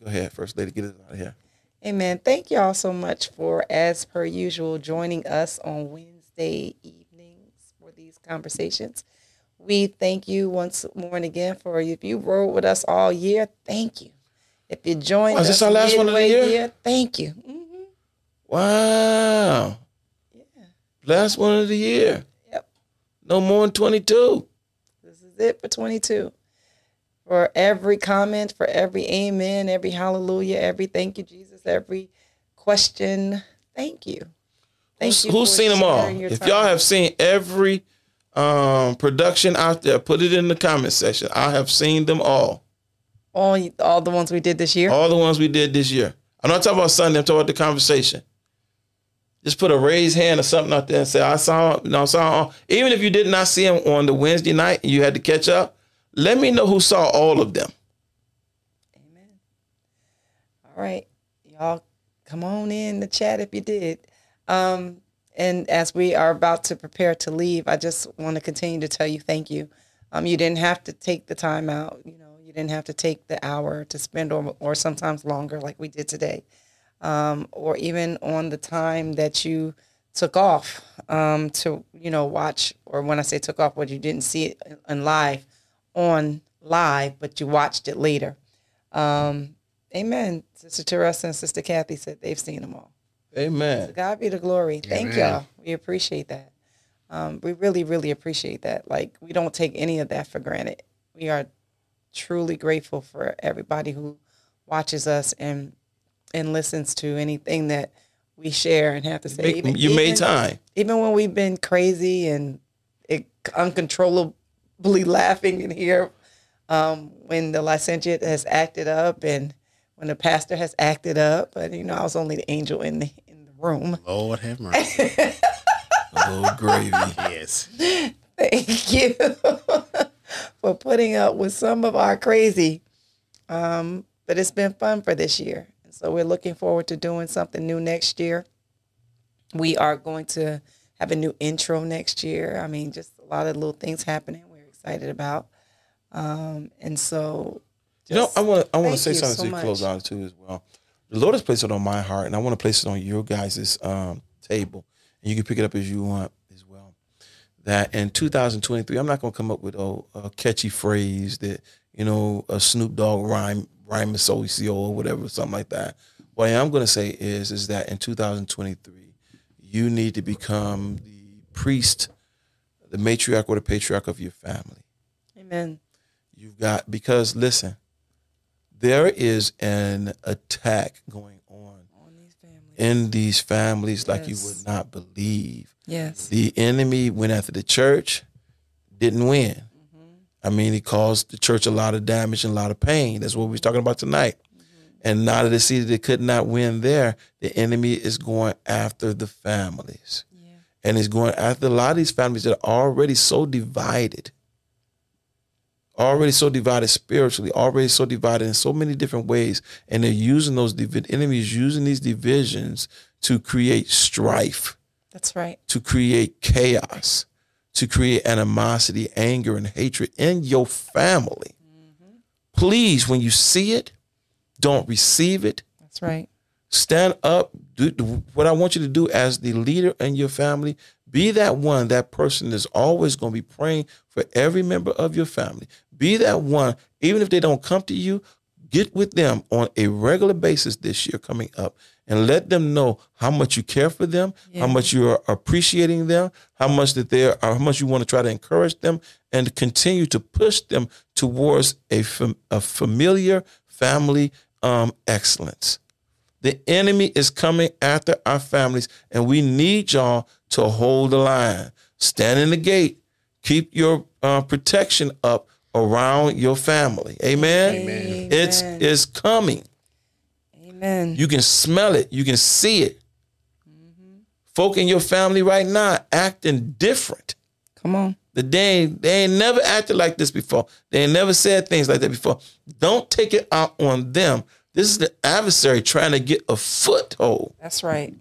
Go ahead, first lady, get it out of here. Amen. Thank y'all so much for, as per usual, joining us on Wednesday evenings for these conversations. We thank you once more and again for if you rode with us all year, thank you. If you joined is us this our last one of the midway year? thank you. Mhm. Wow. Yeah. Last one of the year. Yep. No more than 22. This is it for 22. For every comment, for every amen, every hallelujah, every thank you, Jesus, every question, thank you. Thank Who's, you who's seen them all? If time. y'all have seen every um, production out there, put it in the comment section. I have seen them all. All all the ones we did this year. All the ones we did this year. I'm not talking about Sunday. I'm talking about the conversation. Just put a raised hand or something out there and say, I saw, you know, I saw. Even if you did not see them on the Wednesday night and you had to catch up, let me know who saw all of them. Amen. All right, y'all, come on in the chat if you did. Um, and as we are about to prepare to leave, I just want to continue to tell you thank you. Um, you didn't have to take the time out. You know, you didn't have to take the hour to spend, or or sometimes longer, like we did today um, or even on the time that you took off um, to you know watch or when i say took off what you didn't see it in live on live but you watched it later um, amen sister teresa and sister kathy said they've seen them all Amen. to god be the glory thank Amen. y'all we appreciate that um, we really really appreciate that like we don't take any of that for granted we are truly grateful for everybody who watches us and and listens to anything that we share and have to say. Make- you made time. even when we've been crazy and it, uncontrollably [LAUGHS] laughing in here, um, when the licentiate has acted up and when the pastor has acted up. But you know, I was only the angel in the in the room. Lord have [LAUGHS] mercy. Oh, gravy. yes. Thank you [LAUGHS] for putting up with some of our crazy. Um, but it's been fun for this year. So we're looking forward to doing something new next year. We are going to have a new intro next year. I mean, just a lot of little things happening we're excited about. Um, and so You know, I want to I want to say something so to much. close out too as well. The Lord has placed it on my heart, and I want to place it on your guys' um, table, and you can pick it up as you want as well. That in 2023, I'm not going to come up with a, a catchy phrase that you know a Snoop Dogg rhyme rhyme socio or whatever, something like that. What I am going to say is is that in 2023, you need to become the priest, the matriarch or the patriarch of your family. amen. You've got because listen, there is an attack going on On these families. in these families like you would not believe. Yes. The enemy went after the church, didn't win. Mm-hmm. I mean, he caused the church a lot of damage and a lot of pain. That's what we're talking about tonight. Mm-hmm. And now that they see that they could not win there, the enemy is going after the families. Yeah. And he's going after a lot of these families that are already so divided already so divided spiritually, already so divided in so many different ways, and they're using those divi- enemies using these divisions to create strife, That's right. to create chaos, to create animosity, anger, and hatred in your family. Mm-hmm. Please, when you see it, don't receive it. That's right. Stand up. Do, do what I want you to do as the leader in your family. Be that one, that person is always going to be praying for every member of your family. Be that one, even if they don't come to you, get with them on a regular basis this year coming up and let them know how much you care for them, how much you are appreciating them, how much that they are, how much you want to try to encourage them and continue to push them towards a, fam- a familiar family um, excellence. The enemy is coming after our families, and we need y'all to hold the line. Stand in the gate. Keep your uh, protection up around your family. Amen. Amen. It's it's coming. Amen. You can smell it. You can see it. Folk in your family right now acting different. Come on. The day they ain't never acted like this before. They ain't never said things like that before. Don't take it out on them. This is the adversary trying to get a foothold That's right.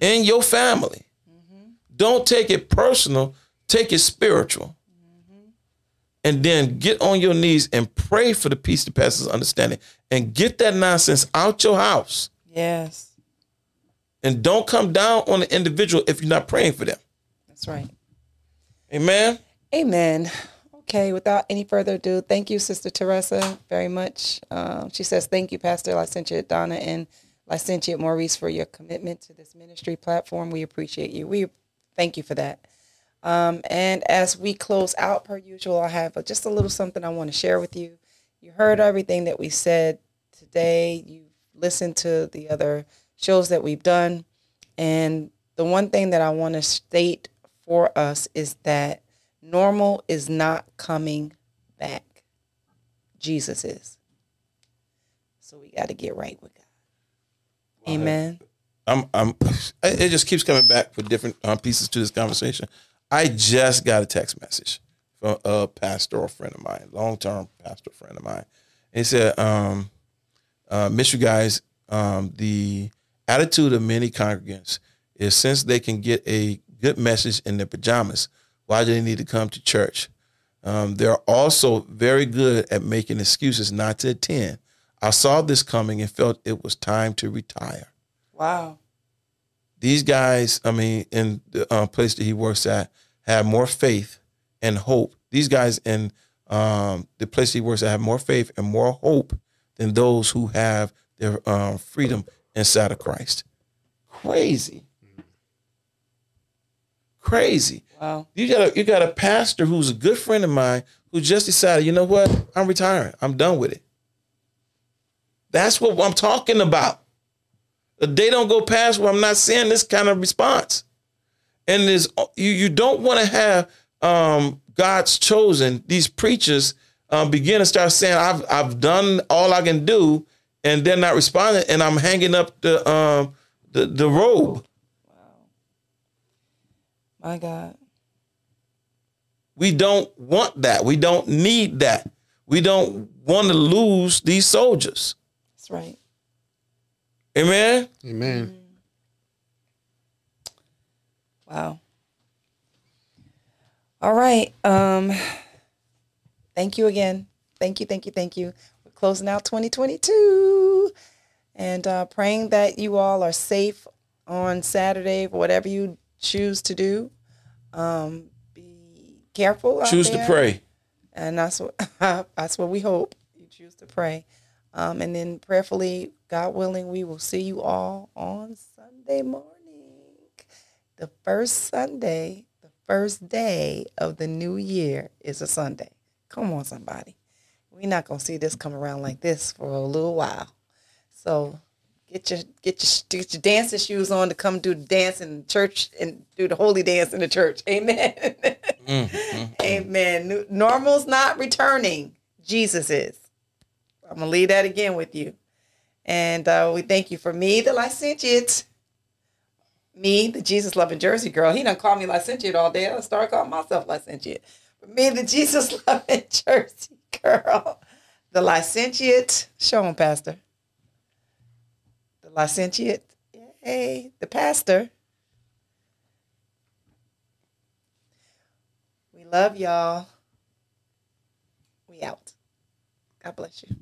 in your family. Don't take it personal, take it spiritual. And then get on your knees and pray for the peace that passes understanding and get that nonsense out your house. Yes. And don't come down on the individual if you're not praying for them. That's right. Amen. Amen. Okay, without any further ado, thank you, Sister Teresa, very much. Um, she says, Thank you, Pastor Licentiate Donna and Licentiate Maurice, for your commitment to this ministry platform. We appreciate you. We thank you for that. Um, and as we close out, per usual, I have just a little something I want to share with you. You heard everything that we said today. You listened to the other shows that we've done. And the one thing that I want to state for us is that normal is not coming back. Jesus is. So we got to get right with God. Amen. I'm, I'm, it just keeps coming back with different um, pieces to this conversation. I just got a text message from a pastoral friend of mine, long term pastoral friend of mine. He said, um, uh, Miss you guys, um, the attitude of many congregants is since they can get a good message in their pajamas, why do they need to come to church? Um, they're also very good at making excuses not to attend. I saw this coming and felt it was time to retire. Wow. These guys, I mean, in the uh, place that he works at, have more faith and hope. These guys in um, the place he works at have more faith and more hope than those who have their um, freedom inside of Christ. Crazy. Crazy. Wow. You got a you got a pastor who's a good friend of mine who just decided, you know what? I'm retiring. I'm done with it. That's what I'm talking about. A day don't go past where I'm not seeing this kind of response. And there's you you don't want to have um, God's chosen these preachers um, begin to start saying I've I've done all I can do, and they're not responding, and I'm hanging up the um, the the robe. My God. We don't want that. We don't need that. We don't want to lose these soldiers. That's right. Amen. Amen. Wow. All right. Um thank you again. Thank you, thank you, thank you. We're closing out 2022 and uh praying that you all are safe on Saturday for whatever you choose to do. Um be careful out Choose there. to pray. and that's what [LAUGHS] that's what we hope you choose to pray um, and then prayerfully god willing we will see you all on sunday morning the first sunday the first day of the new year is a sunday come on somebody we're not going to see this come around like this for a little while so get your get your get your dancing shoes on to come do the dance in church and do the holy dance in the church [LAUGHS] amen mm-hmm. Amen. Normal's not returning. Jesus is. I'm gonna leave that again with you. And uh, we thank you for me, the licentiate. Me, the Jesus loving Jersey girl. He done call me licentiate all day. I start calling myself licentiate. For me, the Jesus [LAUGHS] loving Jersey girl. The licentiate. Show him, Pastor. The licentiate. Hey, the pastor. We love y'all. We out. God bless you.